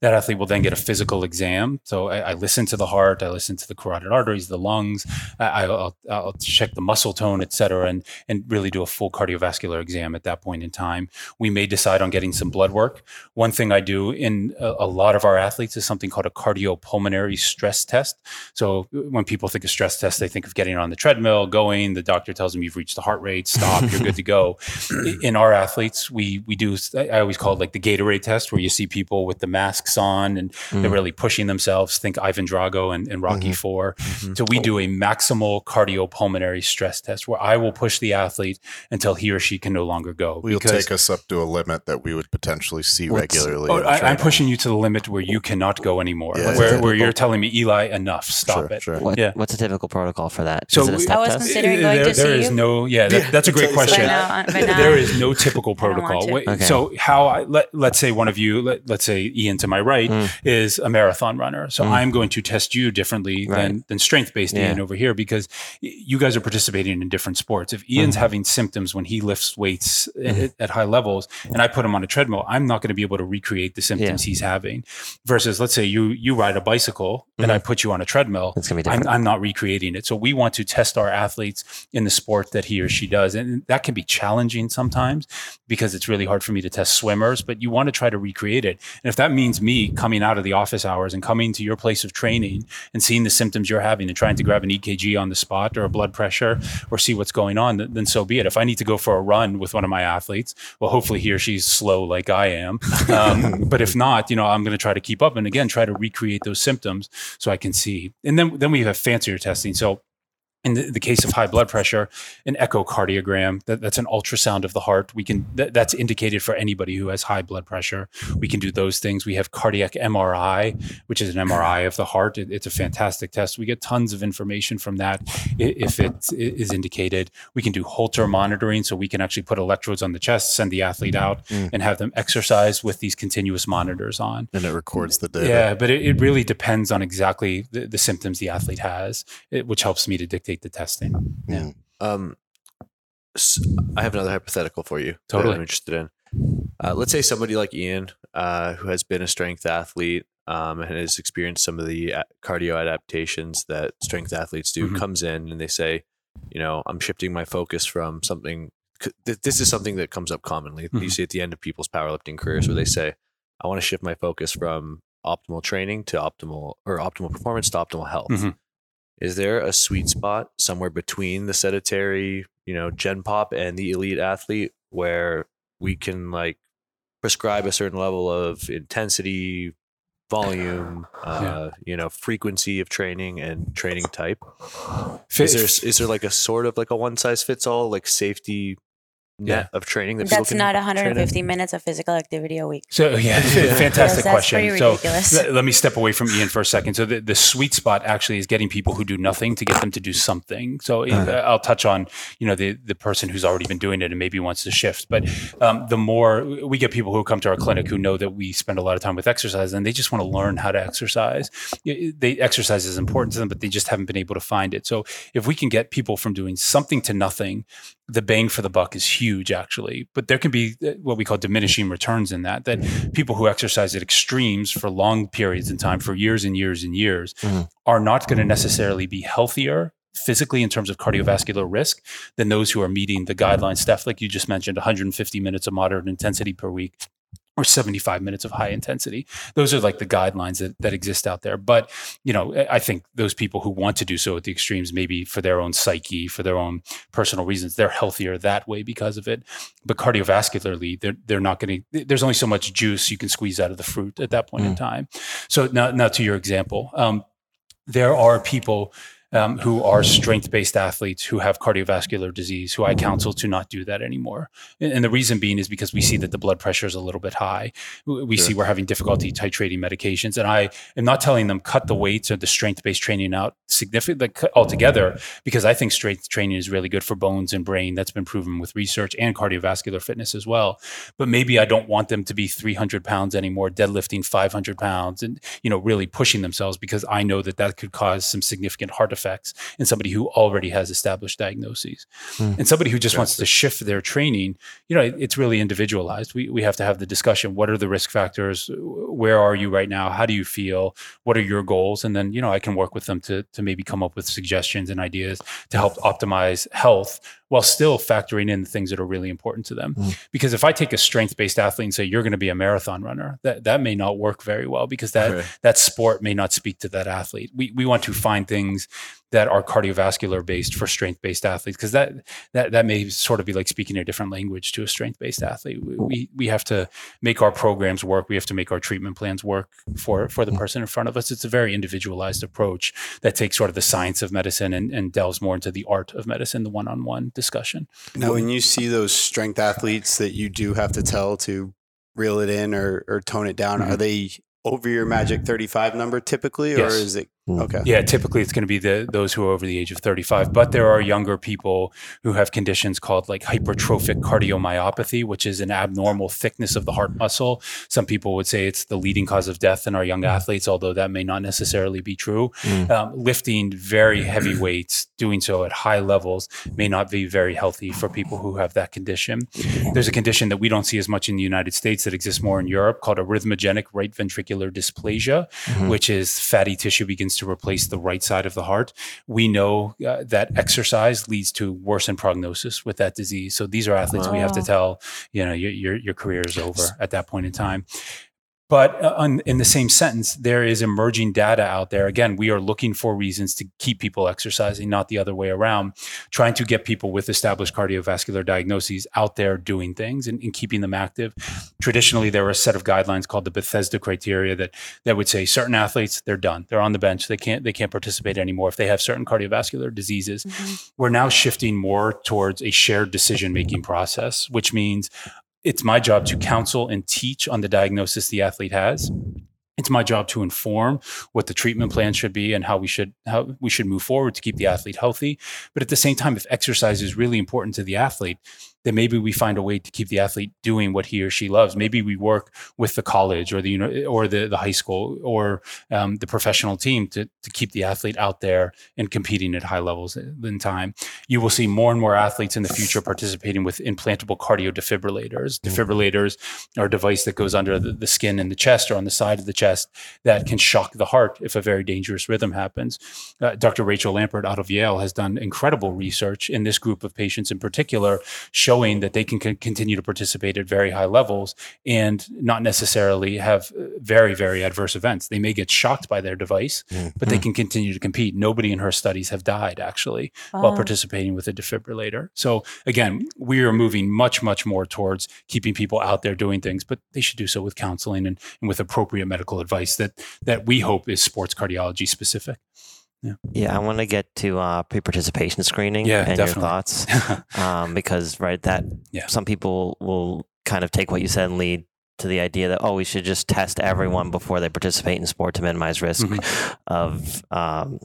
That athlete will then get a physical exam. So I, I listen to the heart, I listen to the carotid arteries, the lungs. I, will I'll check the muscle tone, et cetera, and and really do a full cardiovascular exam at that point in time. We may decide on getting some blood work. One thing I do in a, a lot of our athletes is something called a cardiopulmonary stress test. So when people think of stress test, they think of getting on the treadmill, going. The doctor tells them you've reached the heart rate, stop, you're good to go. In our athletes, we we do. I always call it like the Gatorade test, where you see people with the masks on and mm. they're really pushing themselves. Think Ivan Drago and, and Rocky mm-hmm. 4 mm-hmm. So we do a maximal cardiopulmonary stress test where I will push the athlete until he or she can no longer go. We'll take us up to a limit that we would potentially see regularly. Oh, I, am pushing you to the limit where you cannot go anymore. Yeah, where, where you're telling me, Eli, enough, stop sure, it. Sure. What, yeah. What's a typical protocol for that? So I was considering going there, to see there is you. no, yeah, that, that's a great question. Now, there is no typical protocol. Okay. So how I, let, let's say one of you, let, let's say Ian to my right, mm is a marathon runner. So mm. I'm going to test you differently right. than, than strength based yeah. Ian over here because you guys are participating in different sports. If Ian's mm. having symptoms when he lifts weights mm. at, at, high levels and I put him on a treadmill, I'm not going to be able to recreate the symptoms yeah. he's having. Versus, let's say you you ride a bicycle and I mm-hmm. put you on a treadmill, it's gonna be different. I'm, I'm not recreating it. So we want to test our athletes in the sport that he or she does. And that can be challenging sometimes because it's really hard for me to test swimmers, but you want to try to recreate it. And if that means me coming out of the office hours and coming to your place of training and seeing the symptoms you're having and trying to grab an EKG on the spot or a blood pressure or see what's going on, then, then so be it. If I need to go for a run with one of my athletes, well, hopefully he or she's slow like I am. Um, but if not, you know, I'm going to try to keep up and again try to recreate those symptoms so I can see. And then then we have fancier testing. So in the, the, case of high blood pressure, an echocardiogram, that, that's an ultrasound of the heart. We can that, that's indicated for anybody who has high blood pressure. We can do those things. We have cardiac MRI, which is an MRI of the heart. It, it's a fantastic test. We get tons of information from that if it is indicated. We can do Holter monitoring, so we can actually put electrodes on the chest, send the athlete out, mm. and have them exercise with these continuous monitors on. And it records the data. Yeah, but it, it really depends on exactly the, the symptoms the athlete has, which helps me to dictate the testing. Yeah. Um, so I have another hypothetical for you. Totally. I'm interested in. Uh, let's say somebody like Ian, uh, who has been a strength athlete um, and has experienced some of the uh, cardio adaptations that strength athletes do, mm-hmm. comes in and they say, you know, I'm shifting my focus from something. This is something that comes up commonly. Mm-hmm. You see at the end of people's powerlifting careers where they say, I want to shift my focus from optimal training to optimal or optimal performance to optimal health. Mm-hmm is there a sweet spot somewhere between the sedentary, you know, gen pop and the elite athlete where we can like prescribe a certain level of intensity, volume, uh, yeah. you know, frequency of training and training type? Is there is there like a sort of like a one size fits all like safety yeah. of training that that's not 150 minutes of physical activity a week. So yeah fantastic yes, question. So let, let me step away from ian for a second. So the, the sweet spot actually is getting people who do nothing to get them to do something. So uh-huh. i'll touch on you know the, the person who's already been doing it and maybe wants to shift. But um, the more we get people who come to our clinic who know that we spend a lot of time with exercise and they just want to learn how to exercise. They exercise is important to them but they just haven't been able to find it. So if we can get people from doing something to nothing the bang for the buck is huge actually but there can be uh, what we call diminishing returns in that that people who exercise at extremes for long periods in time for years and years and years mm-hmm. are not going to necessarily be healthier physically in terms of cardiovascular risk than those who are meeting the guidelines stuff like you just mentioned 150 minutes of moderate intensity per week or 75 minutes of high intensity. Those are like the guidelines that, that exist out there. But, you know, I think those people who want to do so at the extremes, maybe for their own psyche, for their own personal reasons, they're healthier that way because of it. But cardiovascularly, they're, they're not going to, there's only so much juice you can squeeze out of the fruit at that point mm. in time. So now, now to your example, um, there are people um, who are strength based athletes who have cardiovascular disease, who I counsel to not do that anymore. And, the reason being is because we see that the blood pressure is a little bit high. We sure. see we're having difficulty titrating medications. And I am not telling them cut the weights or the strength based training out significantly altogether, because I think strength training is really good for bones and brain. That's been proven with research and cardiovascular fitness as well. But maybe I don't want them to be 300 pounds anymore, deadlifting 500 pounds and, you know, really pushing themselves because I know that that could cause some significant heart effects in somebody who already has established diagnoses. Mm. And somebody who just wants to shift their training, you know, it, it's really individualized. We, we have to have the discussion. What are the risk factors? Where are you right now? How do you feel? What are your goals? And then, you know, I can work with them to, to maybe come up with suggestions and ideas to help optimize health while still factoring in the things that are really important to them. Mm. Because if I take a strength based athlete and say, you're going to be a marathon runner, that, that may not work very well because that, right. that sport may not speak to that athlete. We, we want to find things that are cardiovascular based for strength based athletes because that, that that may sort of be like speaking a different language to a strength based athlete we, we have to make our programs work we have to make our treatment plans work for for the mm. person in front of us it's a very individualized approach that takes sort of the science of medicine and, and delves more into the art of medicine the one-on-one discussion. Now, when you see those strength athletes that you do have to tell to reel it in or, or tone it down, mm-hmm. are they over your magic 35 number typically, or is it. Okay. Yeah, typically it's going to be the those who are over the age of 35, but there are younger people who have conditions called like hypertrophic cardiomyopathy, which is an abnormal thickness of the heart muscle. Some people would say it's the leading cause of death in our young hmm. athletes, although that may not necessarily be true. Mm. Um, lifting very heavy weights, doing so at high levels, may not be very healthy for people who have that condition. There's a condition that we don't see as much in the United States that exists more in Europe called arrhythmogenic right ventricular dysplasia, mm-hmm. which is fatty tissue begins to replace the right side of the heart. We know uh, that exercise leads to worsened prognosis with that disease. So these are athletes wow. we have to tell, you know, your, your, your career is over at that point in time But uh, on, in the same sentence, there is emerging data out there. Again, we are looking for reasons to keep people exercising, not the other way around, trying to get people with established cardiovascular diagnoses out there doing things and, and keeping them active. Traditionally, there were a set of guidelines called the Bethesda criteria that that would say certain athletes they're done, they're on the bench, they can't they can't participate anymore if they have certain cardiovascular diseases. Mm-hmm. We're now shifting more towards a shared decision making process, which means it's my job to counsel and teach on the diagnosis the athlete has. It's my job to inform what the treatment plan should be and how we should how we should move forward to keep the athlete healthy. But at the same time if exercise is really important to the athlete then maybe we find a way to keep the athlete doing what he or she loves. Maybe we work with the college or the you know, or the, the high school or um, the professional team to, to keep the athlete out there and competing at high levels in time. You will see more and more athletes in the future participating with implantable cardio defibrillators. Mm-hmm. Defibrillators are a device that goes under the, the skin in the chest or on the side of the chest that can shock the heart if a very dangerous rhythm happens. Uh, Dr. Rachel Lampert out of Yale has done incredible research in this group of patients in particular showing that they can c- continue to participate at very high levels and not necessarily have uh, very, very adverse events. They may get shocked by their device, mm-hmm. but they can continue to compete. Nobody in her studies have died actually while participating with a defibrillator. So again, we are moving much, much more towards keeping people out there doing things, but they should do so with counseling and, and with appropriate medical advice that that we hope is sports cardiology specific. Yeah. Yeah, I want to get to uh, pre-participation screening yeah, and definitely. your thoughts, um, because right that yeah. some people will kind of take what you said and lead to the idea that oh we should just test everyone before they participate in sport to minimize risk mm-hmm. of um,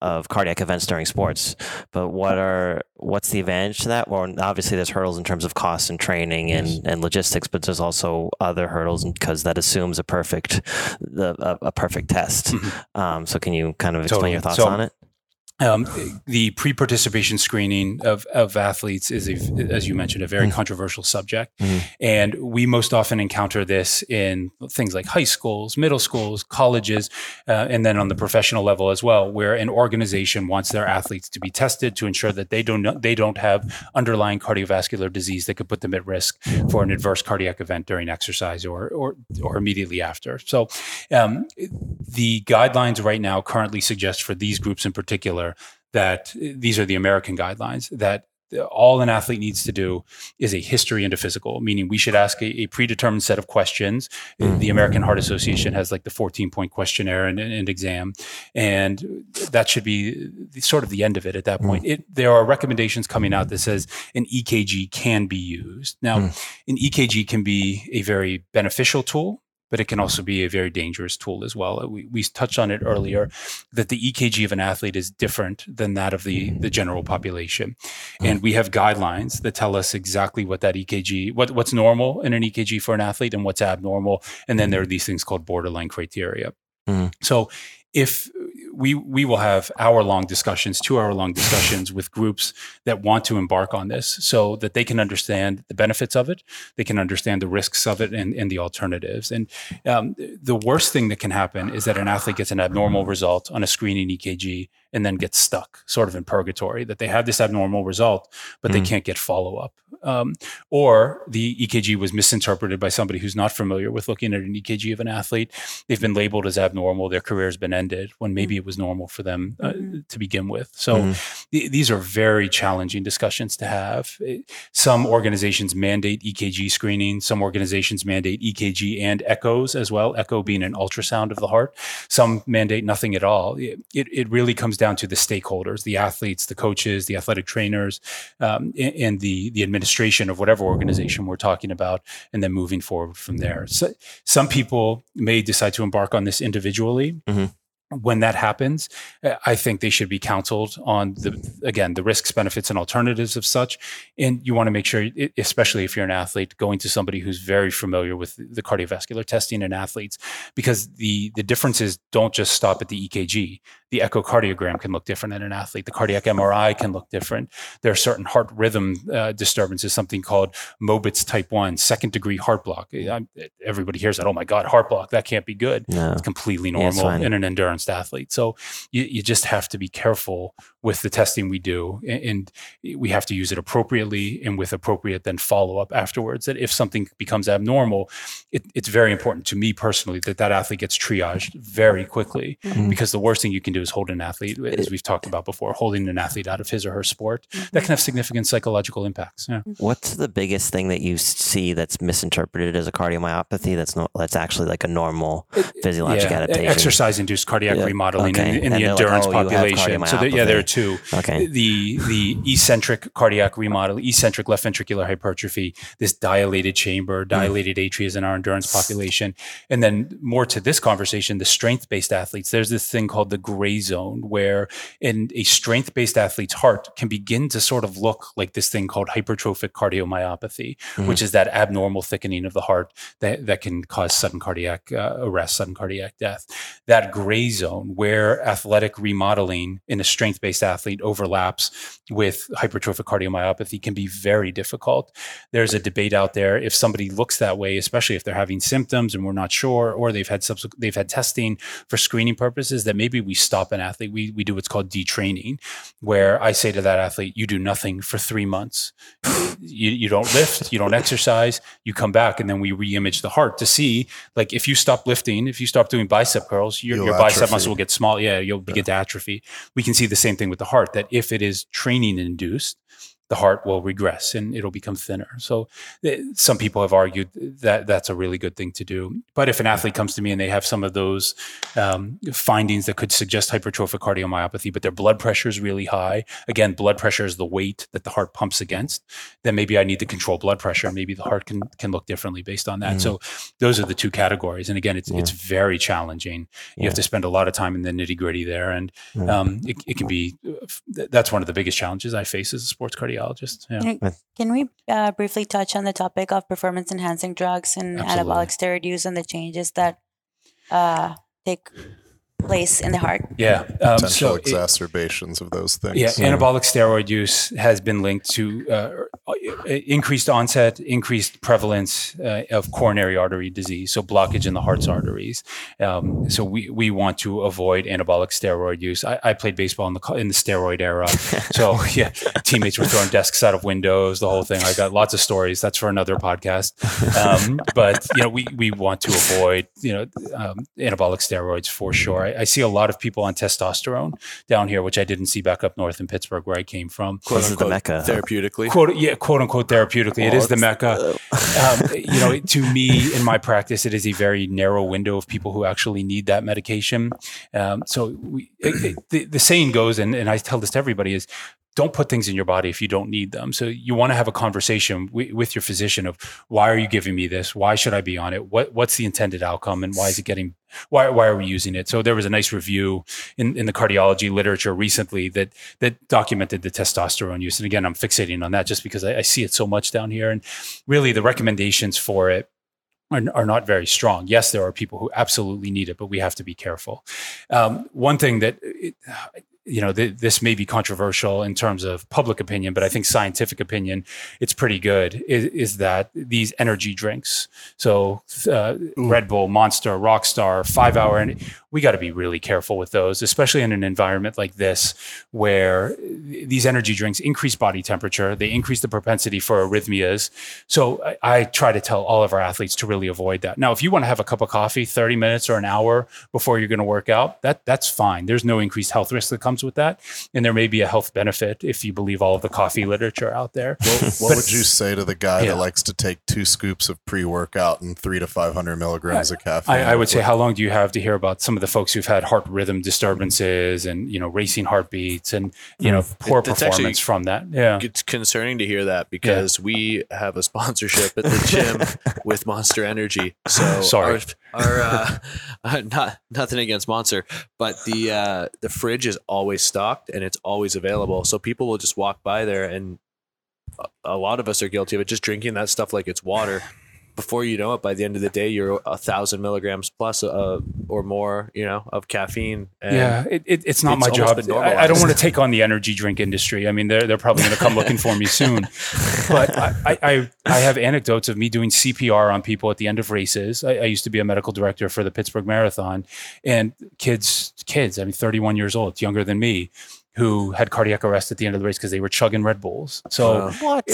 of cardiac events during sports. But what are what's the advantage to that? Well, obviously there's hurdles in terms of cost and training and, yes. and logistics, but there's also other hurdles because that assumes a perfect the a, a perfect test. Mm-hmm. Um, so can you kind of explain totally. your thoughts so, on it? Um, the pre-participation screening of, of athletes is, a, as you mentioned, a very mm controversial subject, mm and we most often encounter this in things like high schools, middle schools, colleges, uh, and then on the professional level as well, where an organization wants their athletes to be tested to ensure that they don't they don't have underlying cardiovascular disease that could put them at risk for an adverse cardiac event during exercise or or, or immediately after. So, um, the guidelines right now currently suggest for these groups in particular that these are the American guidelines that all an athlete needs to do is a history and a physical, meaning we should ask a, a predetermined set of questions. Mm-hmm. The American Heart Association has like the 14 point questionnaire and, and, exam, and that should be the, sort of the end of it at that point. Mm-hmm. It, there are recommendations coming out that says an EKG can be used. Now, mm-hmm. an EKG can be a very beneficial tool but it can also be a very dangerous tool as well. We, we touched on it earlier that the EKG of an athlete is different than that of the, the general population. And we have guidelines that tell us exactly what that EKG, what, what's normal in an EKG for an athlete and what's abnormal. And then there are these things called borderline criteria. Mm-hmm. So if we we will have hour long discussions, two hour long discussions with groups that want to embark on this, so that they can understand the benefits of it, they can understand the risks of it, and, and the alternatives. And um, the worst thing that can happen is that an athlete gets an abnormal result on a screening EKG and then get stuck, sort of in purgatory. That they have this abnormal result, but mm. they can't get follow up, um, or the EKG was misinterpreted by somebody who's not familiar with looking at an EKG of an athlete. They've been labeled as abnormal. Their career has been ended when maybe it was normal for them uh, mm-hmm. to begin with. So mm-hmm. th- these are very challenging discussions to have. Some organizations mandate EKG screening. Some organizations mandate EKG and echoes as well. Echo being an ultrasound of the heart. Some mandate nothing at all. It, it really comes down to the stakeholders, the athletes, the coaches, the athletic trainers, um, and, and, the the administration of whatever organization we're talking about, and then moving forward from there. So, some people may decide to embark on this individually. Mm-hmm when that happens, I think they should be counseled on the again the risks, benefits, and alternatives of such. And you want to make sure, especially if you're an athlete, going to somebody who's very familiar with the cardiovascular testing in athletes, because the the differences don't just stop at the EKG the echocardiogram can look different in an athlete. The cardiac MRI can look different. There are certain heart rhythm uh, disturbances, something called Mobitz type 1, second degree heart block. everybody hears that, oh my God, heart block, that can't be good. No, it's completely normal yeah, in an endurance athlete. So you, you just have to be careful with the testing we do, and, and we have to use it appropriately and with appropriate then follow up afterwards. That if something becomes abnormal, it, it's very important to me personally that that athlete gets triaged very quickly mm-hmm. because the worst thing you can do is hold an athlete, as we've talked about before, holding an athlete out of his or her sport. Mm-hmm. That can have significant psychological impacts. Yeah. What's the biggest thing that you see that's misinterpreted as a cardiomyopathy? That's not that's actually like a normal physiologic yeah. adaptation. Exercise induced cardiac yeah. remodeling okay. in, in the endurance like, oh, population. So there, yeah, there are two. Okay. The the eccentric cardiac remodel, eccentric left ventricular hypertrophy, this dilated chamber, hmm. dilated mm. atrias in our endurance population, and then more to this conversation, the strength based athletes. There's this thing called the gray zone where in a strength based athlete's heart can begin to sort of look like this thing called hypertrophic cardiomyopathy, mm. which is that abnormal thickening of the heart that that can cause sudden cardiac uh, arrest, sudden cardiac death. That gray zone where athletic remodeling in a strength based athlete overlaps with hypertrophic cardiomyopathy can be very difficult. There's a debate out there if somebody looks that way, especially if they're having symptoms and we're not sure, or they've had subsequent, they've had testing for screening purposes, that maybe we stop an athlete. We we do what's called detraining, where I say to that athlete, you do nothing for three months. you, you don't lift, you don't exercise, you come back, and then we re-image the heart to see like if you stop lifting, if you stop doing bicep curls, your, your bicep muscle will get small. Yeah, you'll begin yeah. to atrophy. We can see the same thing with the heart that if it is training induced, the heart will regress and it'll become thinner. So eh, some people have argued that that's a really good thing to do. But if an athlete comes to me and they have some of those um, findings that could suggest hypertrophic cardiomyopathy, but their blood pressure is really high, again, blood pressure is the weight that the heart pumps against, then maybe I need to control blood pressure maybe the heart can, can look differently based on that. Mm. So those are the two categories. And again, it's, yeah. it's very challenging. You yeah. have to spend a lot of time in the nitty gritty there. And um, it, it, can be, uh, that's one of the biggest challenges I face as a sports cardiologist cardiologist. Yeah. Can we uh, briefly touch on the topic of performance enhancing drugs and Absolutely. anabolic steroid use and the changes that uh, take place in the heart. Yeah. Um, Potential so exacerbations it, of those things. Yeah, yeah, Anabolic steroid use has been linked to uh, increased onset, increased prevalence uh, of coronary artery disease, so blockage in the heart's arteries. Um, so we, we want to avoid anabolic steroid use. I, I played baseball in the in the steroid era. so yeah, teammates were throwing desks out of windows, the whole thing. I got lots of stories. That's for another podcast. Um, but you know, we, we want to avoid, you know, um, anabolic steroids for sure. I, I, see a lot of people on testosterone down here, which I didn't see back up north in Pittsburgh where I came from. Quote unquote, the mecca therapeutically. Quote, yeah, quote unquote therapeutically. Oh, it is the mecca. um, you know, to me, in my practice, it is a very narrow window of people who actually need that medication. Um, so we, it, it, the, the saying goes, and, and I tell this to everybody is don't put things in your body if you don't need them. So you want to have a conversation w- with your physician of why are you giving me this? Why should I be on it? What what's the intended outcome and why is it getting why why are we using it? So there was a nice review in, in the cardiology literature recently that that documented the testosterone use. And again, I'm fixating on that just because I, I see it so much down here. And really the recommendations for it are, are, not very strong. Yes, there are people who absolutely need it, but we have to be careful. Um, one thing that it, you know, th- this may be controversial in terms of public opinion, but I think scientific opinion, it's pretty good. Is, is that these energy drinks? So uh, Red Bull, Monster, Rockstar, Five Hour, and we got to be really careful with those, especially in an environment like this where these energy drinks increase body temperature, they increase the propensity for arrhythmias. So I, I try to tell all of our athletes to really avoid that. Now, if you want to have a cup of coffee 30 minutes or an hour before you're going to work out, that that's fine. There's no increased health risk that comes with that, and there may be a health benefit if you believe all of the coffee literature out there. Well, what but, would you say to the guy yeah. that likes to take two scoops of pre-workout and three to 500 milligrams I, of caffeine? I, I would say, how long do you have to hear about some of the folks who've had heart rhythm disturbances and you know racing heartbeats and you know mm. poor it, performance actually, from that. Yeah, it's concerning to hear that because yeah. we have a sponsorship at the gym with Monster Energy. So sorry, our, our uh, uh, not nothing against Monster, but the uh, the fridge is always stocked and it's always available. So people will just walk by there and a lot of us are guilty of it, just drinking that stuff like it's water before you know it, by the end of the day, you're a thousand milligrams plus uh, or more, you know, of caffeine. yeah, it, it, it's not it's my job. I, I, don't want to take on the energy drink industry. I mean, they're they're probably going to come looking for me soon. But I, I I have anecdotes of me doing CPR on people at the end of races. I, I used to be a medical director for the Pittsburgh Marathon, and kids, kids, I mean, 31 years old, younger than me who had cardiac arrest at the end of the race because they were chugging Red Bulls. So what?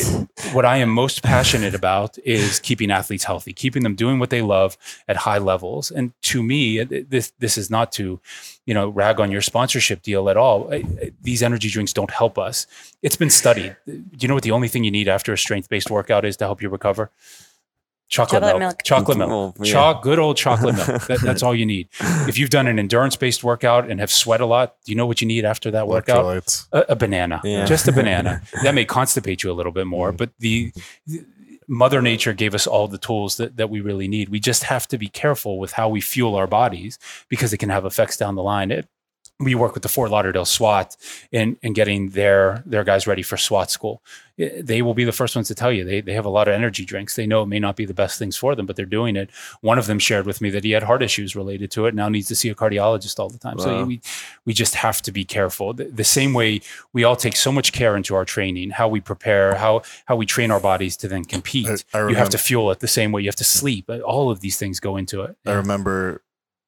what I am most passionate about is keeping athletes healthy, keeping them doing what they love at high levels. And to me, this this is not to, you know, rag on your sponsorship deal at all. These energy drinks don't help us. It's been studied. Do you know what the only thing you need after a strength based workout is to help you recover? Chocolate, chocolate milk. milk. Chocolate milk. Oh, yeah. Choc- good old chocolate milk. That, that's all you need. If you've done an endurance based workout and have sweat a lot, do you know what you need after that workout? A, a, banana. Yeah. Just a banana. that may constipate you a little bit more, but the, the Mother Nature gave us all the tools that, that we really need. We just have to be careful with how we fuel our bodies because it can have effects down the line. It, we work with the Fort Lauderdale SWAT in, in getting their their guys ready for SWAT school. Eh, they will be the first ones to tell you they, they have a lot of energy drinks. They know it may not be the best things for them, but they're doing it. One of them shared with me that he had heart issues related to it. Now needs to see a cardiologist all the time. Wow. So we we just have to be careful. The, the, same way we all take so much care into our training, how we prepare, how how we train our bodies to then compete. I, I remember, you have to fuel it the same way. You have to sleep. All of these things go into it. I remember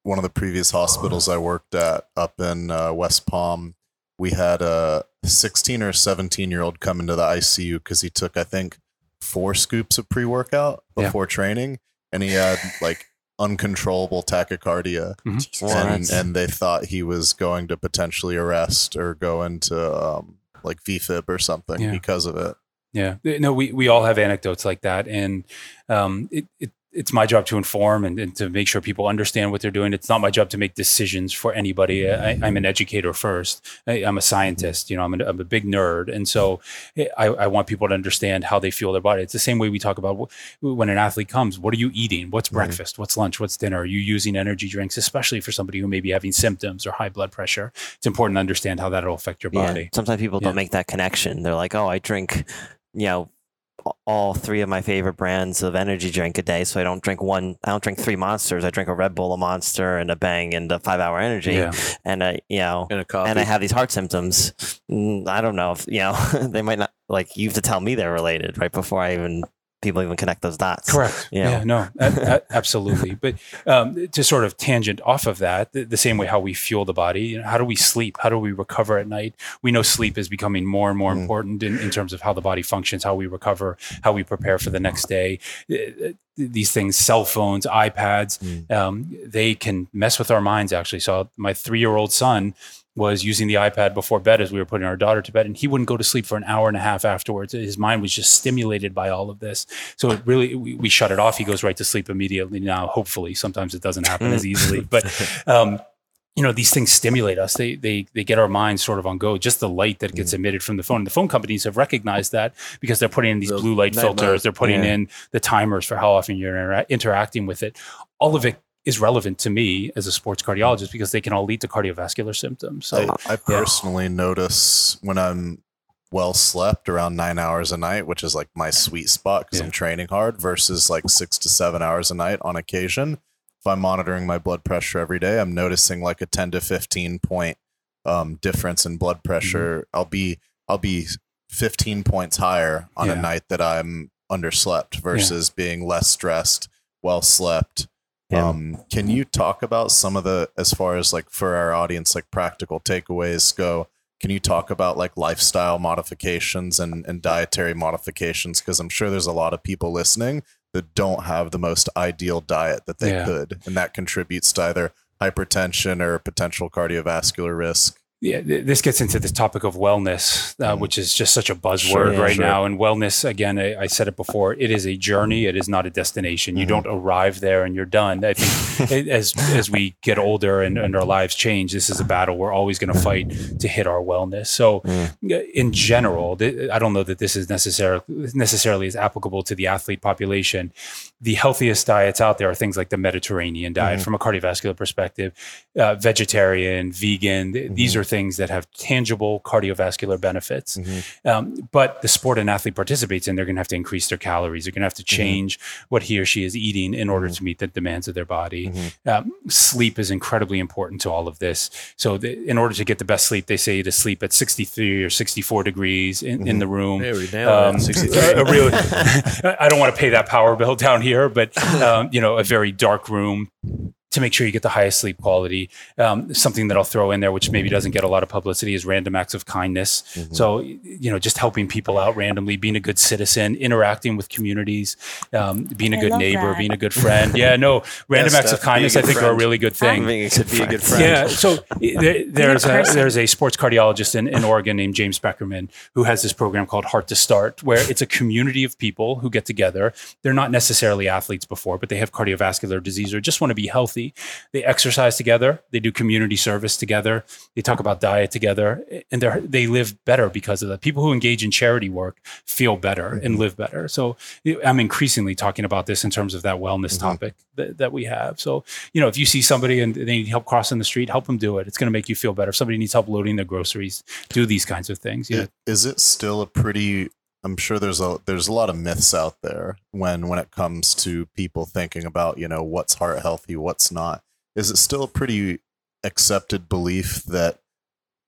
one of the previous hospitals I worked at up in uh, West Palm, we had a 16 or 17 year old come into the ICU because he took, I think, four scoops of pre workout before yeah. training, and he had like uncontrollable tachycardia, mm-hmm. and, and, they thought he was going to potentially arrest or go into um, like VFib or something yeah. because of it. Yeah, no, we, we all have anecdotes like that, and um, it, it it's my job to inform and, and, to make sure people understand what they're doing. It's not my job to make decisions for anybody. I, am an educator first. I, am a scientist. You know, I'm, a, I'm a big nerd, and so eh, I, I, want people to understand how they feel their body. It's the same way we talk about when an athlete comes. What are you eating? What's mm-hmm. breakfast? What's lunch? What's dinner? Are you using energy drinks, especially for somebody who may be having symptoms or high blood pressure? It's important to understand how that'll affect your body. Yeah. Sometimes people yeah. don't make that connection. They're like, "Oh, I drink." You know, all three of my favorite brands of energy drink a day. So I don't drink one. I don't drink three monsters. I drink a Red Bull, a Monster, and a Bang, and a Five Hour Energy. Yeah. And I, you know, and, and I have these heart symptoms. Mm, I don't know if you know they might not like you have to tell me they're related right before I even people even connect those dots. Correct. You know? Yeah, no, a, a, absolutely. But um, to sort of tangent off of that, the, the, same way how we fuel the body, you know, how do we sleep? How do we recover at night? We know sleep is becoming more and more mm. important in, in terms of how the body functions, how we recover, how we prepare for the next day. Uh, uh, these things, cell phones, iPads, mm. um, they can mess with our minds actually. So my three year old son, was using the iPad before bed as we were putting our daughter to bed, and he wouldn't go to sleep for an hour and a half afterwards. His mind was just stimulated by all of this. So it really, we, we shut it off. He goes right to sleep immediately now. Hopefully, sometimes it doesn't happen as easily, but. Um, you know these things stimulate us they they they get our minds sort of on go just the light that gets mm. emitted from the phone the phone companies have recognized that because they're putting in these the blue light filters they're putting yeah. in the timers for how often you're inter- interacting with it all of it is relevant to me as a sports cardiologist because they can all lead to cardiovascular symptoms. So I, I personally yeah. notice when I'm well slept around nine hours a night, which is like my sweet spot because yeah. I'm training hard versus like six to seven hours a night on occasion. If I'm monitoring my blood pressure every day, I'm noticing like a 10 to 15 point um, difference in blood pressure. Mm-hmm. I'll be, I'll be 15 points higher on yeah. a night that I'm underslept versus being less stressed, well slept yeah. Um, can you talk about some of the, as far as like for our audience, like practical takeaways go? Can you talk about like lifestyle modifications and, and dietary modifications? Because I'm sure there's a lot of people listening that don't have the most ideal diet that they yeah. could, and that contributes to either hypertension or potential cardiovascular risk yeah, this gets into this topic of wellness, uh, mm. which is just such a buzzword sure, yeah, right sure. now. And wellness, again, I, I, said it before, it is a journey. It is not a destination. Mm-hmm. You don't arrive there and you're done. I think as as we get older and, and, our lives change, this is a battle we're always going to fight to hit our wellness. So, mm. in general, th- I don't know that this is necessarily necessarily is applicable to the athlete population. The healthiest diets out there are things like the Mediterranean diet, mm-hmm. from a cardiovascular perspective, uh, vegetarian, vegan. Mm-hmm. These are things things that have tangible cardiovascular benefits. Mm-hmm. Um, but the sport an athlete participates in, they're going to have to increase their calories. They're going to have to mm-hmm. change mm-hmm. what he or she is eating in order mm-hmm. to meet the demands of their body. Mm-hmm. Um, sleep is incredibly important to all of this. So, the, in order to get the best sleep, they say to sleep at 63 or 64 degrees in, in the room. We um, 63. really, I don't want to pay that power bill down here, but um, you know, a very dark room to make sure you get the highest sleep quality. Um, something that I'll throw in there, which maybe doesn't get a lot of publicity, is random acts of kindness. Mm-hmm. So, you know, just helping people out randomly, being a good citizen, interacting with communities, um, being a I good neighbor, that. being a good friend. Yeah, no, random yes, acts of kindness, I think, friend. are a really good thing. Being a good, be a good friend. Yeah. So there, there's a, there's a sports cardiologist in, in Oregon named James Beckerman who has this program called Heart to Start, where it's a community of people who get together. They're not necessarily athletes before, but they have cardiovascular disease or just want to be healthy they exercise together. They do community service together. They talk about diet together, and they they live better because of that. People who engage in charity work feel better mm-hmm. and live better. So I'm increasingly talking about this in terms of that wellness mm-hmm. topic that, that we have. So you know, if you see somebody and they need help crossing the street, help them do it. It's going to make you feel better. If somebody needs help loading their groceries, do these kinds of things. Yeah. Is it still a pretty I'm sure there's a there's a lot of myths out there when when it comes to people thinking about you know what's heart healthy, what's not. Is it still a pretty accepted belief that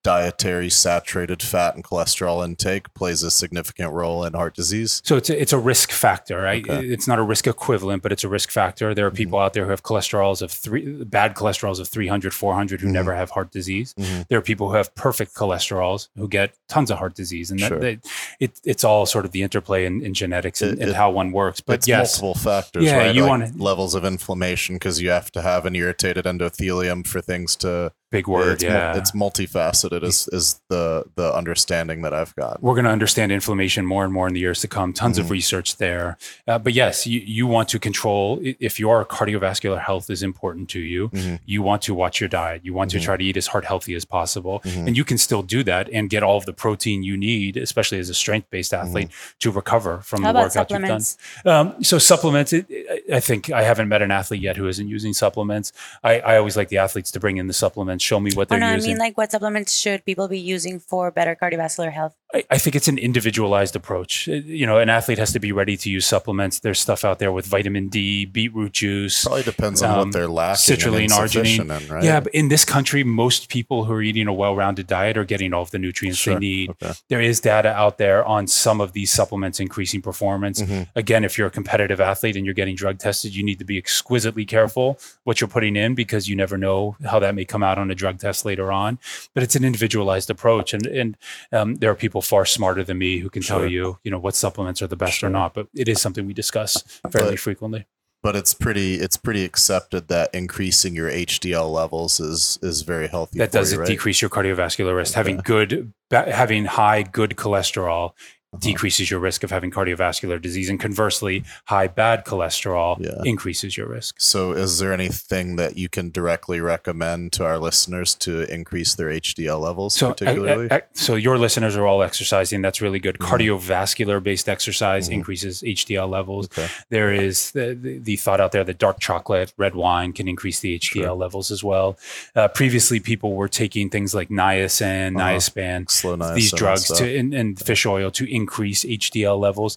dietary saturated fat and cholesterol intake plays a significant role in heart disease? So it's a, it's a risk factor. Right? Okay. It's not a risk equivalent, but it's a risk factor. There are mm-hmm. people mm-hmm. out there who have cholesterols of three, bad cholesterols of 300, 400 who mm-hmm. never have heart disease. Mm-hmm. There are people who have perfect cholesterols who get tons of heart disease. And that, sure. that it, it's all sort of the interplay in, in genetics and, it, and, how one works. But it's yes, multiple factors, yeah, right? You like want levels of inflammation because you have to have an irritated endothelium for things to Big word, it's, yeah. It's multifaceted is, is the the understanding that I've got. We're going to understand inflammation more and more in the years to come. Tons mm-hmm. of research there. Uh, but yes, you, you want to control, if your cardiovascular health is important to you, mm-hmm. you want to watch your diet. You want mm-hmm. to try to eat as heart healthy as possible. Mm-hmm. And you can still do that and get all of the protein you need, especially as a strength based mm-hmm. athlete, to recover from How the workout you've done. Um, so supplements, it, I think I haven't met an athlete yet who isn't using supplements. I, I always like the athletes to bring in the supplements, show me what they're oh, no, using. I mean, like, what supplements should people be using for better cardiovascular health? I, I, think it's an individualized approach. Uh, you know, an athlete has to be ready to use supplements. There's stuff out there with vitamin D, beetroot juice. Probably depends on um, what they're lacking. Citrulline, arginine. In, right? Yeah, but in this country, most people who are eating a well-rounded diet are getting all of the nutrients sure. they need. Okay. There is data out there on some of these supplements increasing performance. Mm-hmm. Again, if you're a competitive athlete and you're getting drug tested, you need to be exquisitely careful what you're putting in because you never know how that may come out on a drug test later on. But it's an individualized approach, and and um, there are people people far smarter than me who can sure. tell you, you know, what supplements are the best sure. or not. But it is something we discuss fairly but, frequently. But it's pretty it's pretty accepted that increasing your HDL levels is is very healthy. That does you, right? decrease your cardiovascular risk. Okay. Having good having high good cholesterol uh-huh. decreases your risk of having cardiovascular disease. And conversely, high bad cholesterol yeah. increases your risk. So, is there anything that you can directly recommend to our listeners to increase their HDL levels, so, particularly? I, I, so, your listeners are all exercising. That's really good. Mm-hmm. Cardiovascular based exercise mm-hmm. increases HDL levels. Okay. There is the, the, the, thought out there that dark chocolate, red wine can increase the HDL sure. levels as well. Uh, previously, people were taking things like niacin, uh-huh. niaspan, Slow niacin these drugs and, to, and, and fish oil to increase HDL levels,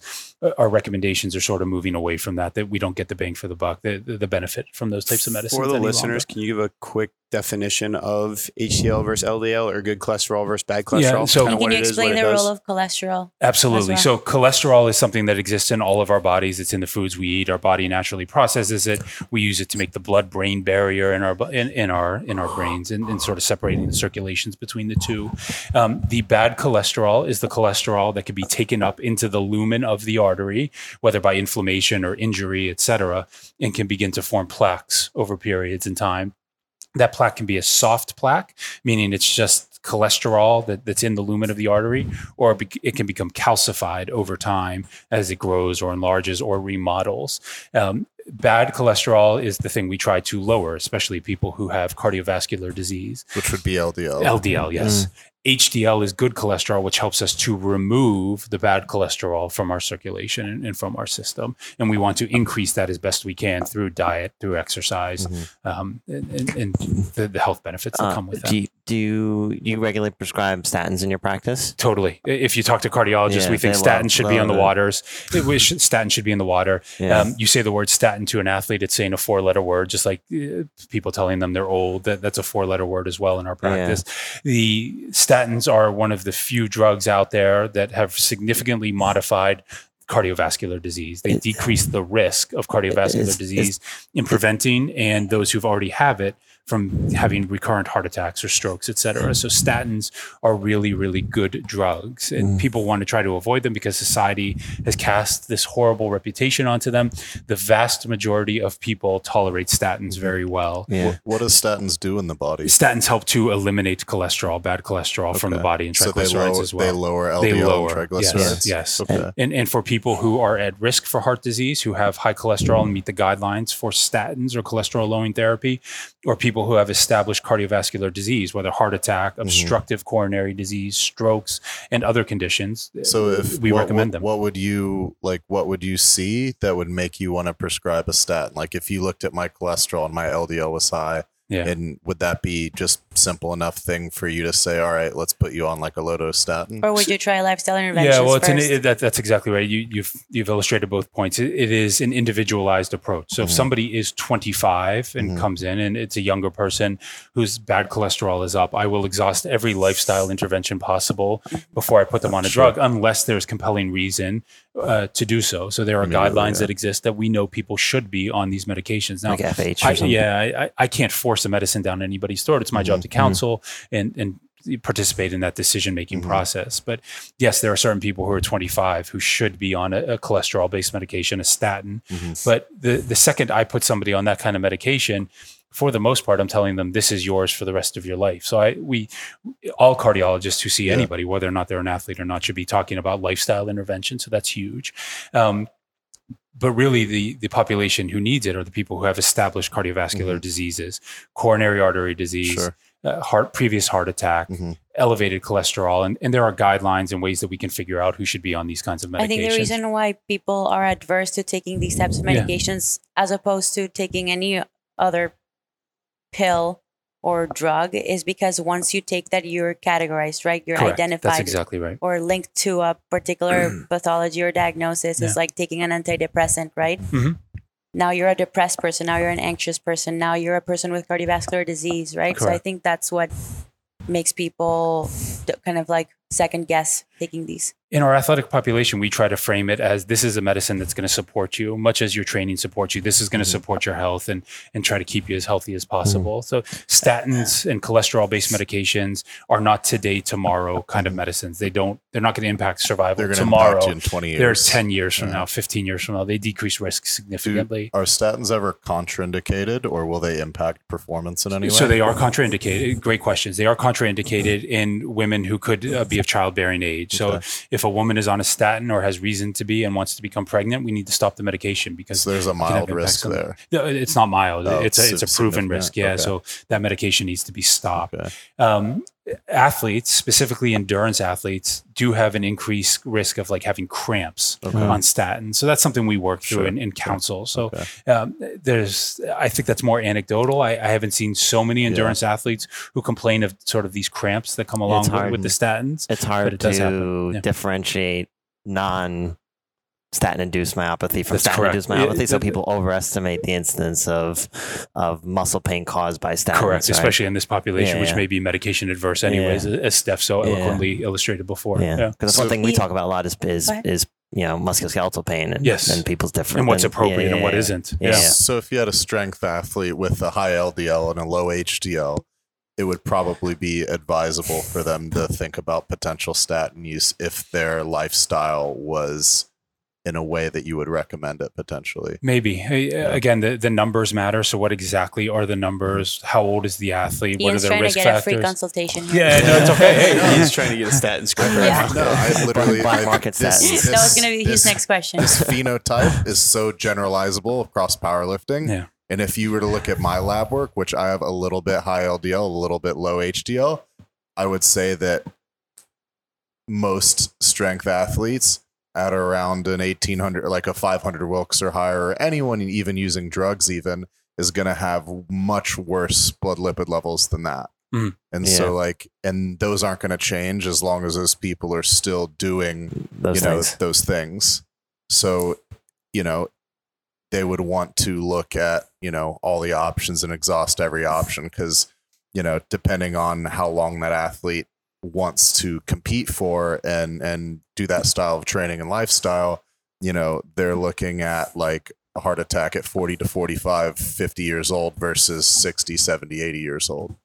our recommendations are sort of moving away from that. That we don't get the bang for the buck, the the benefit from those types of medicines. For the listeners, longer. can you give a quick definition of HDL versus LDL, or good cholesterol versus bad cholesterol? Yeah, so can you explain the role of cholesterol? Absolutely. So cholesterol is something that exists in all of our bodies. It's in the foods we eat. Our body naturally processes it. We use it to make the blood-brain barrier in our in, in our in our brains, and, and, sort of separating the circulations between the two. Um, the bad cholesterol is the cholesterol that can be taken up into the lumen of the artery, whether by inflammation or injury, et cetera, and can begin to form plaques over periods in time. That plaque can be a soft plaque, meaning it's just cholesterol that, that's in the lumen of the artery, or it can become calcified over time as it grows or enlarges or remodels. Um, bad cholesterol is the thing we try to lower, especially people who have cardiovascular disease, which would be LDL. LDL, yes. Mm. HDL is good cholesterol, which helps us to remove the bad cholesterol from our circulation and, and, from our system. And we want to increase that as best we can through diet, through exercise, mm-hmm. um, and, and the, the, health benefits that uh, come with that. Do you, do you, you regularly prescribe statins in your practice? Totally. If you talk to cardiologists, yeah, we think statins should be on the waters. Statin should be in the water. Um, you say the word statin to an athlete, it's saying a four letter word, just like uh, people telling them they're old. That, that's a four letter word as well in our practice. Yeah. The statins are one of the few drugs out there that have significantly modified cardiovascular disease. They decrease the risk of cardiovascular disease in preventing and those who've already have it from having recurrent heart attacks or strokes, et cetera. So statins are really, really good drugs. And mm. people want to try to avoid them because society has cast this horrible reputation onto them. The vast majority of people tolerate statins very well. Yeah. What, what does statins do in the body? Statins help to eliminate cholesterol, bad cholesterol okay. from the body and triglycerides so lower, as well. They lower LDL they lower, triglycerides. Yes. yes. Okay. And, and for people who are at risk for heart disease, who have high cholesterol and meet the guidelines for statins or cholesterol lowering therapy, or people people who have established cardiovascular disease, whether heart attack, mm-hmm. obstructive mm-hmm. coronary disease, strokes, and other conditions. So, if we what, recommend what, them, what would you like? What would you see that would make you want to prescribe a statin? Like, if you looked at my cholesterol and my LDL was high, yeah. And would that be just simple enough thing for you to say, all right, let's put you on like a low dose statin? Or would you try lifestyle interventions? Yeah, well, it's an, it, that, that's exactly right. You, have you've, you've illustrated both points. it, it is an individualized approach. So mm-hmm. if somebody is 25 and mm-hmm. comes in and it's a younger person whose bad cholesterol is up, I will exhaust every lifestyle intervention possible before I put them on a sure. drug, unless there's compelling reason uh, to do so. So there are guidelines yeah. that exist that we know people should be on these medications. Now, like FH I, yeah, I, I, can't force a medicine down anybody's throat. It's my mm-hmm. job to counsel mm-hmm. and and participate in that decision making mm-hmm. process. But yes, there are certain people who are 25 who should be on a, a cholesterol based medication, a statin. Mm-hmm. But the the second I put somebody on that kind of medication, for the most part, I'm telling them this is yours for the rest of your life. So I, we, all cardiologists who see yeah. anybody, whether or not they're an athlete or not, should be talking about lifestyle intervention. So that's huge. Um, but really, the the population who needs it are the people who have established cardiovascular mm-hmm. diseases, coronary artery disease. Sure. Uh, heart previous heart attack mm-hmm. elevated cholesterol and, and there are guidelines and ways that we can figure out who should be on these kinds of medications i think the reason why people are adverse to taking these types of medications yeah. as opposed to taking any other pill or drug is because once you take that, you're categorized, right? You're Correct. identified. That's exactly right. Or linked to a particular pathology or diagnosis. Yeah. It's like taking an antidepressant, right? Mm-hmm. Now you're a depressed person. Now you're an anxious person. Now you're a person with cardiovascular disease, right? Correct. So I think that's what makes people kind of like second guess taking these in our athletic population, we try to frame it as this is a medicine that's going to support you, much as your training supports you. This is going to mm-hmm. support your health and and try to keep you as healthy as possible. Mm. So statins and cholesterol based medications are not today, tomorrow kind of medicines. They don't. They're not going to impact survival they're going tomorrow. Impact in twenty years. They're ten years from yeah. now, fifteen years from now. They decrease risk significantly. Do, are statins ever contraindicated, or will they impact performance in any way? So they are contraindicated. Great questions. They are contraindicated in women who could uh, be of childbearing age. So okay. if a woman is on a statin or has reason to be and wants to become pregnant, we need to stop the medication because so there's a mild risk there. No, it's not mild. Oh, it's, a, it's a proven risk. Yeah. Okay. So that medication needs to be stopped. Okay. Um, athletes, specifically endurance athletes, do have an increased risk of like having cramps okay. on statins. So that's something we work through sure. in, in, counsel. So okay. um, there's, I think that's more anecdotal. I, I haven't seen so many endurance yeah. athletes who complain of sort of these cramps that come along with, with, the statins. It's hard it to differentiate non statin-induced myopathy from statin-induced myopathy. Yeah, so people overestimate the incidence of of muscle pain caused by statins. Correct, right? especially in this population, yeah, which may be medication adverse, anyways, as Steph so eloquently illustrated before. Yeah, because so, one thing we talk about a lot is is, is you know musculoskeletal pain and, yes. and people's different and what's appropriate and what isn't. Yeah. So if you had a strength athlete with a high LDL and a low HDL, it would probably be advisable for them to think about potential statin use if their lifestyle was in a way that you would recommend it potentially. Maybe. Uh, yeah. Again, the, the numbers matter. So, what exactly are the numbers? Mm-hmm. How old is the athlete? Ian's what are the risk to get factors? A free consultation. Yeah, no, it's okay. Hey, no. he's trying to get a statin script. yeah. No, I literally black market this, statins. that was going to be his next question. This phenotype is so generalizable across powerlifting. Yeah. And if you were to look at my lab work, which I have a little bit high LDL, a little bit low HDL, I would say that most strength athletes at around an 1800 like a 500 wilks or higher or anyone even using drugs even is going to have much worse blood lipid levels than that mm. and yeah. so like and those aren't going to change as long as those people are still doing those you know things. those things so you know they would want to look at you know all the options and exhaust every option because you know depending on how long that athlete wants to compete for and and do that style of training and lifestyle you know they're looking at like a heart attack at 40 to 45 50 years old versus 60 70 80 years old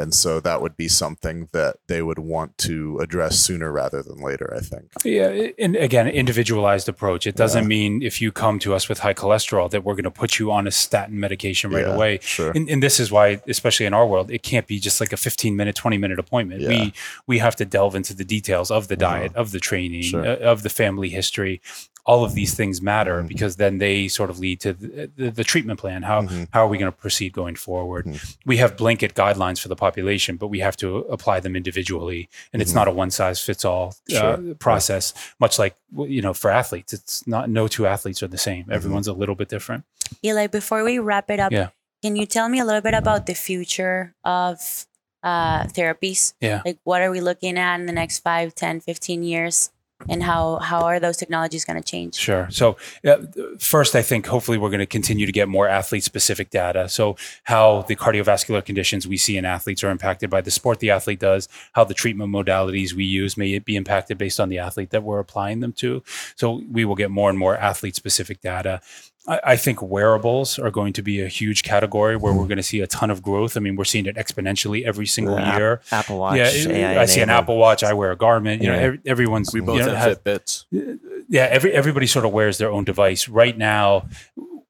and so that would be something that they would want to address sooner rather than later i think yeah and again individualized approach it doesn't yeah. mean if you come to us with high cholesterol that we're going to put you on a statin medication right yeah, away sure. And, and, this is why especially in our world it can't be just like a 15 minute 20 minute appointment yeah. we we have to delve into the details of the uh-huh. diet uh-huh. of the training sure. uh, of the family history all of these things matter mm-hmm. because then they sort of lead to the, the, the treatment plan. How mm-hmm. how are we going to proceed going forward? Mm-hmm. We have blanket guidelines for the population, but we have to apply them individually, and it's mm-hmm. not a one size fits all uh, sure. uh, process. Right. Much like you know, for athletes, it's not no two athletes are the same. Mm-hmm. Everyone's a little bit different. Eli, before we wrap it up, yeah. can you tell me a little bit about the future of uh, therapies? Yeah. Like, what are we looking at in the next 5, 10, 15 years? And how how are those technologies going to change? Sure. So uh, first i think hopefully we're going to continue to get more athlete specific data. So how the cardiovascular conditions we see in athletes are impacted by the sport the athlete does how the treatment modalities we use may be impacted based on the athlete that we're applying them to. So we will get more and more athlete specific data I, think wearables are going to be a huge category where we're hmm. going to see a ton of growth. I mean, we're seeing it exponentially every single the year. Apple Watch. Yeah, AI I see an Apple Watch. I wear a Garmin. You yeah. know, every, everyone's. We both you know, have Fitbits. Yeah, every everybody sort of wears their own device right now.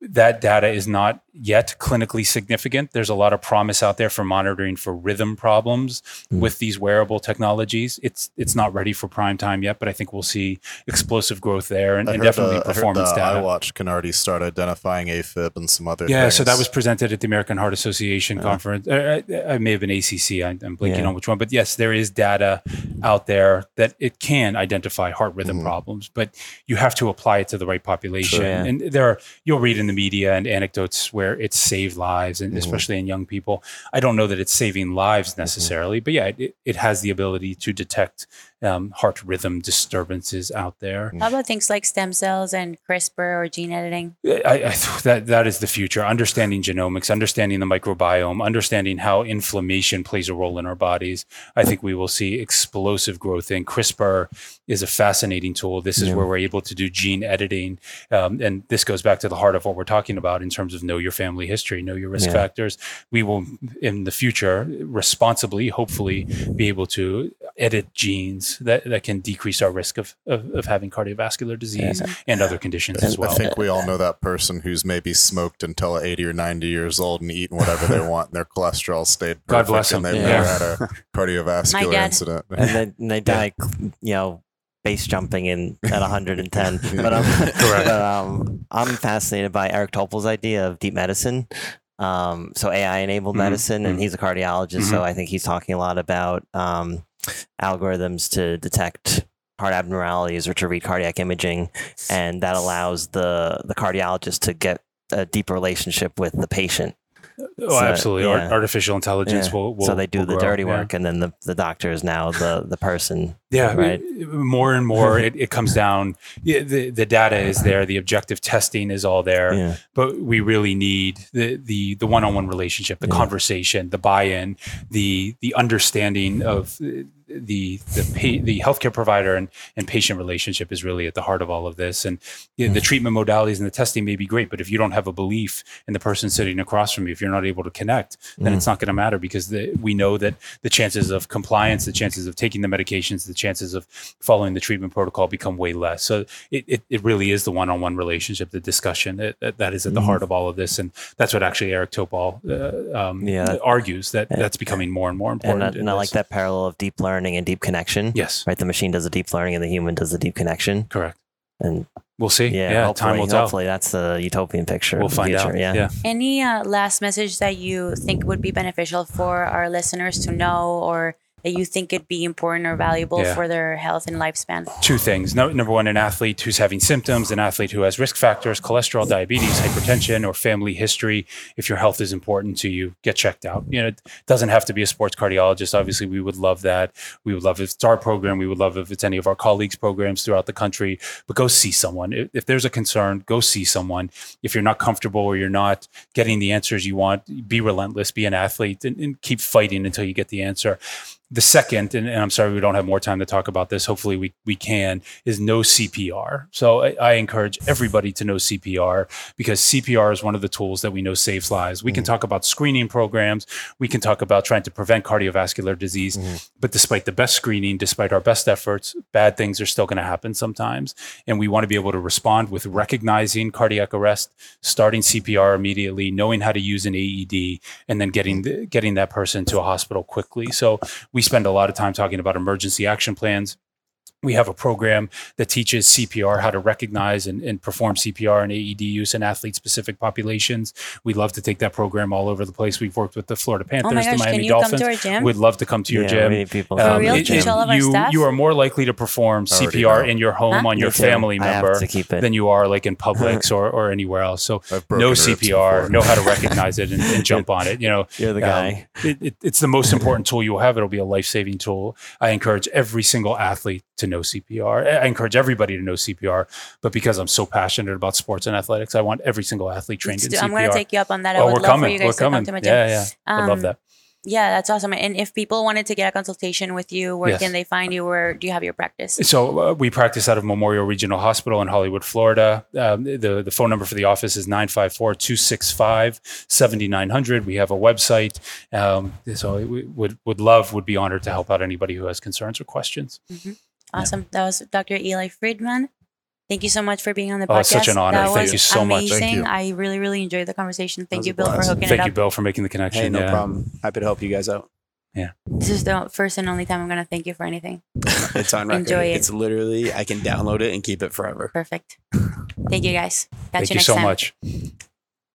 That data is not yet clinically significant. There's a lot of promise out there for monitoring for rhythm problems mm. with these wearable technologies. It's it's not ready for prime time yet, but I think we'll see explosive growth there and, and definitely the, performance I heard the data. iWatch can already start identifying AFib and some other. Yeah, things. so that was presented at the American Heart Association yeah. conference. Uh, I, may have been ACC. I, am blinking yeah. on which one, but yes, there is data out there that it can identify heart rhythm mm-hmm. problems, but you have to apply it to the right population. Sure, yeah. And there are you'll read in the media and anecdotes where it's saved lives, and mm-hmm. especially in young people. I don't know that it's saving lives mm-hmm. necessarily, mm-hmm. but yeah, it, it has the ability to detect um, heart rhythm disturbances out there. How about things like stem cells and CRISPR or gene editing? I, I that that is the future. Understanding genomics, understanding the microbiome, understanding how inflammation plays a role in our bodies. I think we will see explosive growth in CRISPR. Is a fascinating tool. This is yeah. where we're able to do gene editing, um, and this goes back to the heart of what we're talking about in terms of know your family history, know your risk yeah. factors. We will, in the future, responsibly, hopefully, be able to edit genes that, that can decrease our risk of, of, of having cardiovascular disease yeah. and other conditions and as well. I think we all know that person who's maybe smoked until 80 or 90 years old and eaten whatever they want and their cholesterol stayed perfect God bless them. and they yeah. never had a cardiovascular incident. And then and they die, you know, base jumping in at 110. but, um, but um, I'm fascinated by Eric Topol's idea of deep medicine. Um, so AI enabled mm-hmm. medicine, and mm-hmm. he's a cardiologist. Mm-hmm. So I think he's talking a lot about um, algorithms to detect heart abnormalities or to read cardiac imaging, and that allows the the cardiologist to get a deeper relationship with the patient. Oh, so, absolutely. Yeah. artificial intelligence yeah. will, will, So they do the grow. dirty work, yeah. and then the, the doctor is now the, the person. Yeah. Right. More and more, it, it comes down. The, the data is there. The objective testing is all there. But we really need the the the one on one relationship, the conversation, the buy in, the the understanding of the the the healthcare provider and, and patient relationship is really at the heart of all of this. And you know, the mm. treatment modalities and the testing may be great, but if you don't have a belief in the person sitting across from you, if you're not able to connect, then mm. it's not going to matter because the, we know that the chances of compliance, the chances of taking the medications, the chances of following the treatment protocol become way less. So it, it, it really is the one-on-one relationship, the discussion that, that is at the mm. heart of all of this. And that's what actually Eric Topol uh, um, yeah. argues that that's becoming more and more important. And, and I like that parallel of deep learning learning and deep connection. Yes. Right. The machine does the deep learning and the human does the deep connection. Correct. And we'll see. Yeah. yeah time will tell. Hopefully that's the utopian picture. We'll find future. out. Yeah. yeah. Any uh, last message that you think would be beneficial for our listeners to know or that you think could be important or valuable yeah. for their health and lifespan? Two things. No, number one, an athlete who's having symptoms, an athlete who has risk factors, cholesterol, diabetes, hypertension, or family history. If your health is important to you, get checked out. You know, it doesn't have to be a sports cardiologist. Obviously, we would love that. We would love if it's our program. We would love if it's any of our colleagues' programs throughout the country. But go see someone. If, if there's a concern, go see someone. If you're not comfortable or you're not getting the answers you want, be relentless, be an athlete, and, and keep fighting until you get the answer the second, and, and, I'm sorry we don't have more time to talk about this. Hopefully we, we can, is know CPR. So I, I, encourage everybody to know CPR because CPR is one of the tools that we know saves lives. We mm-hmm. can talk about screening programs. We can talk about trying to prevent cardiovascular disease. Mm-hmm. But despite the best screening, despite our best efforts, bad things are still going to happen sometimes. And we want to be able to respond with recognizing cardiac arrest, starting CPR immediately, knowing how to use an AED, and then getting the, getting that person to a hospital quickly. So we we spend a lot of time talking about emergency action plans we have a program that teaches CPR, how to recognize and, and perform CPR and AED use in athlete specific populations. We'd love to take that program all over the place. We've worked with the Florida Panthers, oh gosh, the Miami Dolphins. We'd love to come to your yeah, gym. People um, real, teach all of our you, staff? you are more likely to perform CPR in your home huh? on your family member than you are like in Publix or, or anywhere else. So know CPR, know how to recognize it and, and, jump on it. You know, you're the guy. Um, it, it, it's the most important tool you will have. It'll be a life saving tool. I encourage every single athlete to know CPR. I encourage everybody to know CPR, but because I'm so passionate about sports and athletics, I want every single athlete trained in CPR. I'm going to take you up on that. I oh, would we're love coming. for you guys we're to coming. come to my gym. Yeah, yeah. Um, I love that. Yeah, that's awesome. And if people wanted to get a consultation with you, where yes. can they find you? Where do you have your practice? So uh, we practice out of Memorial Regional Hospital in Hollywood, Florida. Um, the, the phone number for the office is 954-265-7900. We have a website. Um, so we would, would love, would be honored to help out anybody who has concerns or questions. Mm-hmm. Awesome. Yeah. That was Dr. Eli Friedman. Thank you so much for being on the oh, podcast. Oh, such an honor. That Thank you so amazing. much. I really, really enjoyed the conversation. Thank you, Bill, for hooking Thank it up. Thank you, Bill, for making the connection. Hey, no yeah. problem. Happy to help you guys out. Yeah. This is the first and only time I'm going to thank you for anything. it's on record. Enjoy it. It's literally, I can download it and keep it forever. Perfect. Thank you guys. Catch thank you, you so time. much.